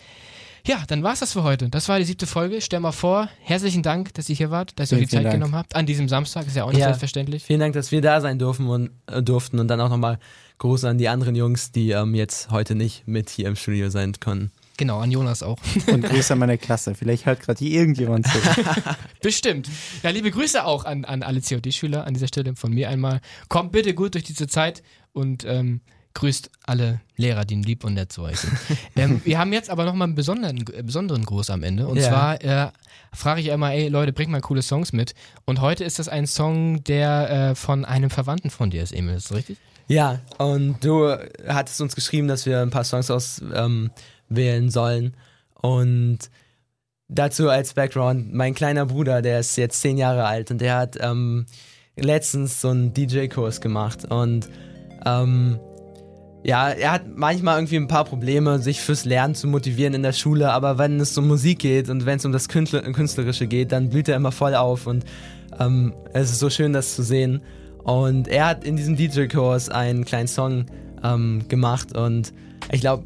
Ja, dann war's das für heute. Das war die siebte Folge. Stell mal vor, herzlichen Dank, dass ihr hier wart, dass ihr euch die Zeit Dank. genommen habt. An diesem Samstag ist ja auch nicht ja, selbstverständlich. Vielen Dank, dass wir da sein dürfen und äh, durften und dann auch nochmal Gruß an die anderen Jungs, die ähm, jetzt heute nicht mit hier im Studio sein können. Genau, an Jonas auch. Und Grüße an meine Klasse. Vielleicht hört gerade hier irgendjemand zu. Bestimmt. Ja, liebe Grüße auch an, an alle COD-Schüler an dieser Stelle von mir einmal. Kommt bitte gut durch diese Zeit und ähm, grüßt alle Lehrer, die lieb und nett zu euch sind. ähm, wir haben jetzt aber nochmal einen besonderen, äh, besonderen Gruß am Ende. Und ja. zwar äh, frage ich immer, ey Leute, bringt mal coole Songs mit. Und heute ist das ein Song, der äh, von einem Verwandten von dir ist, Emil. Ist das richtig? Ja, und du hattest uns geschrieben, dass wir ein paar Songs aus ähm, wählen sollen. Und dazu als Background, mein kleiner Bruder, der ist jetzt zehn Jahre alt und der hat ähm, letztens so einen DJ-Kurs gemacht und ähm, ja, er hat manchmal irgendwie ein paar Probleme, sich fürs Lernen zu motivieren in der Schule, aber wenn es um Musik geht und wenn es um das Künstlerische geht, dann blüht er immer voll auf und ähm, es ist so schön, das zu sehen. Und er hat in diesem DJ-Kurs einen kleinen Song ähm, gemacht und ich glaube,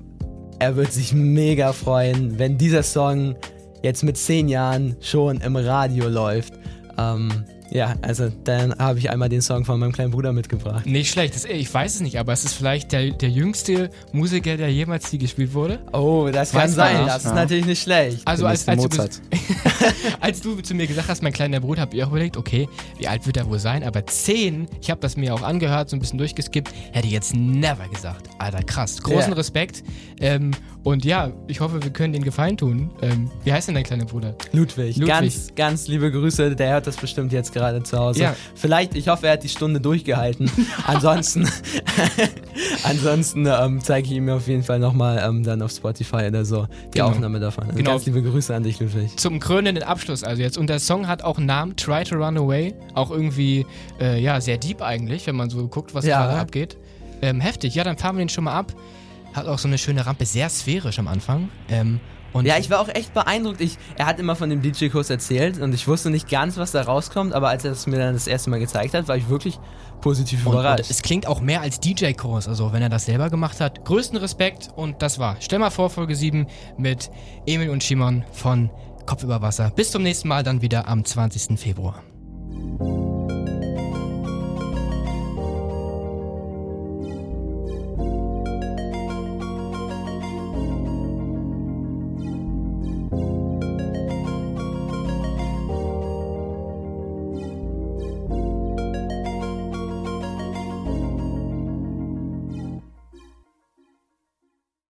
er wird sich mega freuen, wenn dieser Song jetzt mit zehn Jahren schon im Radio läuft. Ähm, Ja, also dann habe ich einmal den Song von meinem kleinen Bruder mitgebracht. Nicht schlecht, das, ich weiß es nicht, aber es ist vielleicht der, der jüngste Musiker, der jemals hier gespielt wurde. Oh, das kann sein. Das ist Ja. natürlich nicht schlecht. Also als, nächste als, du, als du zu mir gesagt hast, mein kleiner Bruder, habe ich auch überlegt, okay, wie alt wird er wohl sein? Aber 10, ich habe das mir auch angehört, so ein bisschen durchgeskippt, hätte ich jetzt never gesagt. Alter, krass. Großen Ja. Respekt. Ähm, und ja, ich hoffe, wir können den Gefallen tun. Ähm, wie heißt denn dein kleiner Bruder? Ludwig. Ludwig. Ganz, ganz liebe Grüße. Der hört das bestimmt jetzt gerade zu Hause. Ja. Vielleicht, ich hoffe, er hat die Stunde durchgehalten. ansonsten ansonsten ähm, zeige ich ihm auf jeden Fall nochmal ähm, dann auf Spotify oder so die Genau. Aufnahme davon. Also Genau. Ganz liebe Grüße an dich, Ludwig. Zum krönenden Abschluss also jetzt. Und der Song hat auch einen Namen, Try to Run Away. Auch irgendwie, äh, ja, sehr deep eigentlich, wenn man so guckt, was Ja. gerade abgeht. Ähm, heftig. Ja, dann fahren wir den schon mal ab. Hat auch so eine schöne Rampe, sehr sphärisch am Anfang. Ähm, und Ja, ich war auch echt beeindruckt. Ich, er hat immer von dem DJ-Kurs erzählt und ich wusste nicht ganz, was da rauskommt, aber als er es mir dann das erste Mal gezeigt hat, war ich wirklich positiv Und, überrascht. und es klingt auch mehr als DJ-Kurs, also wenn er das selber gemacht hat. Größten Respekt und das war. Stell mal vor, Folge 7 mit Emil und Shimon von Kopf über Wasser. Bis zum nächsten Mal, dann wieder am 20. Februar.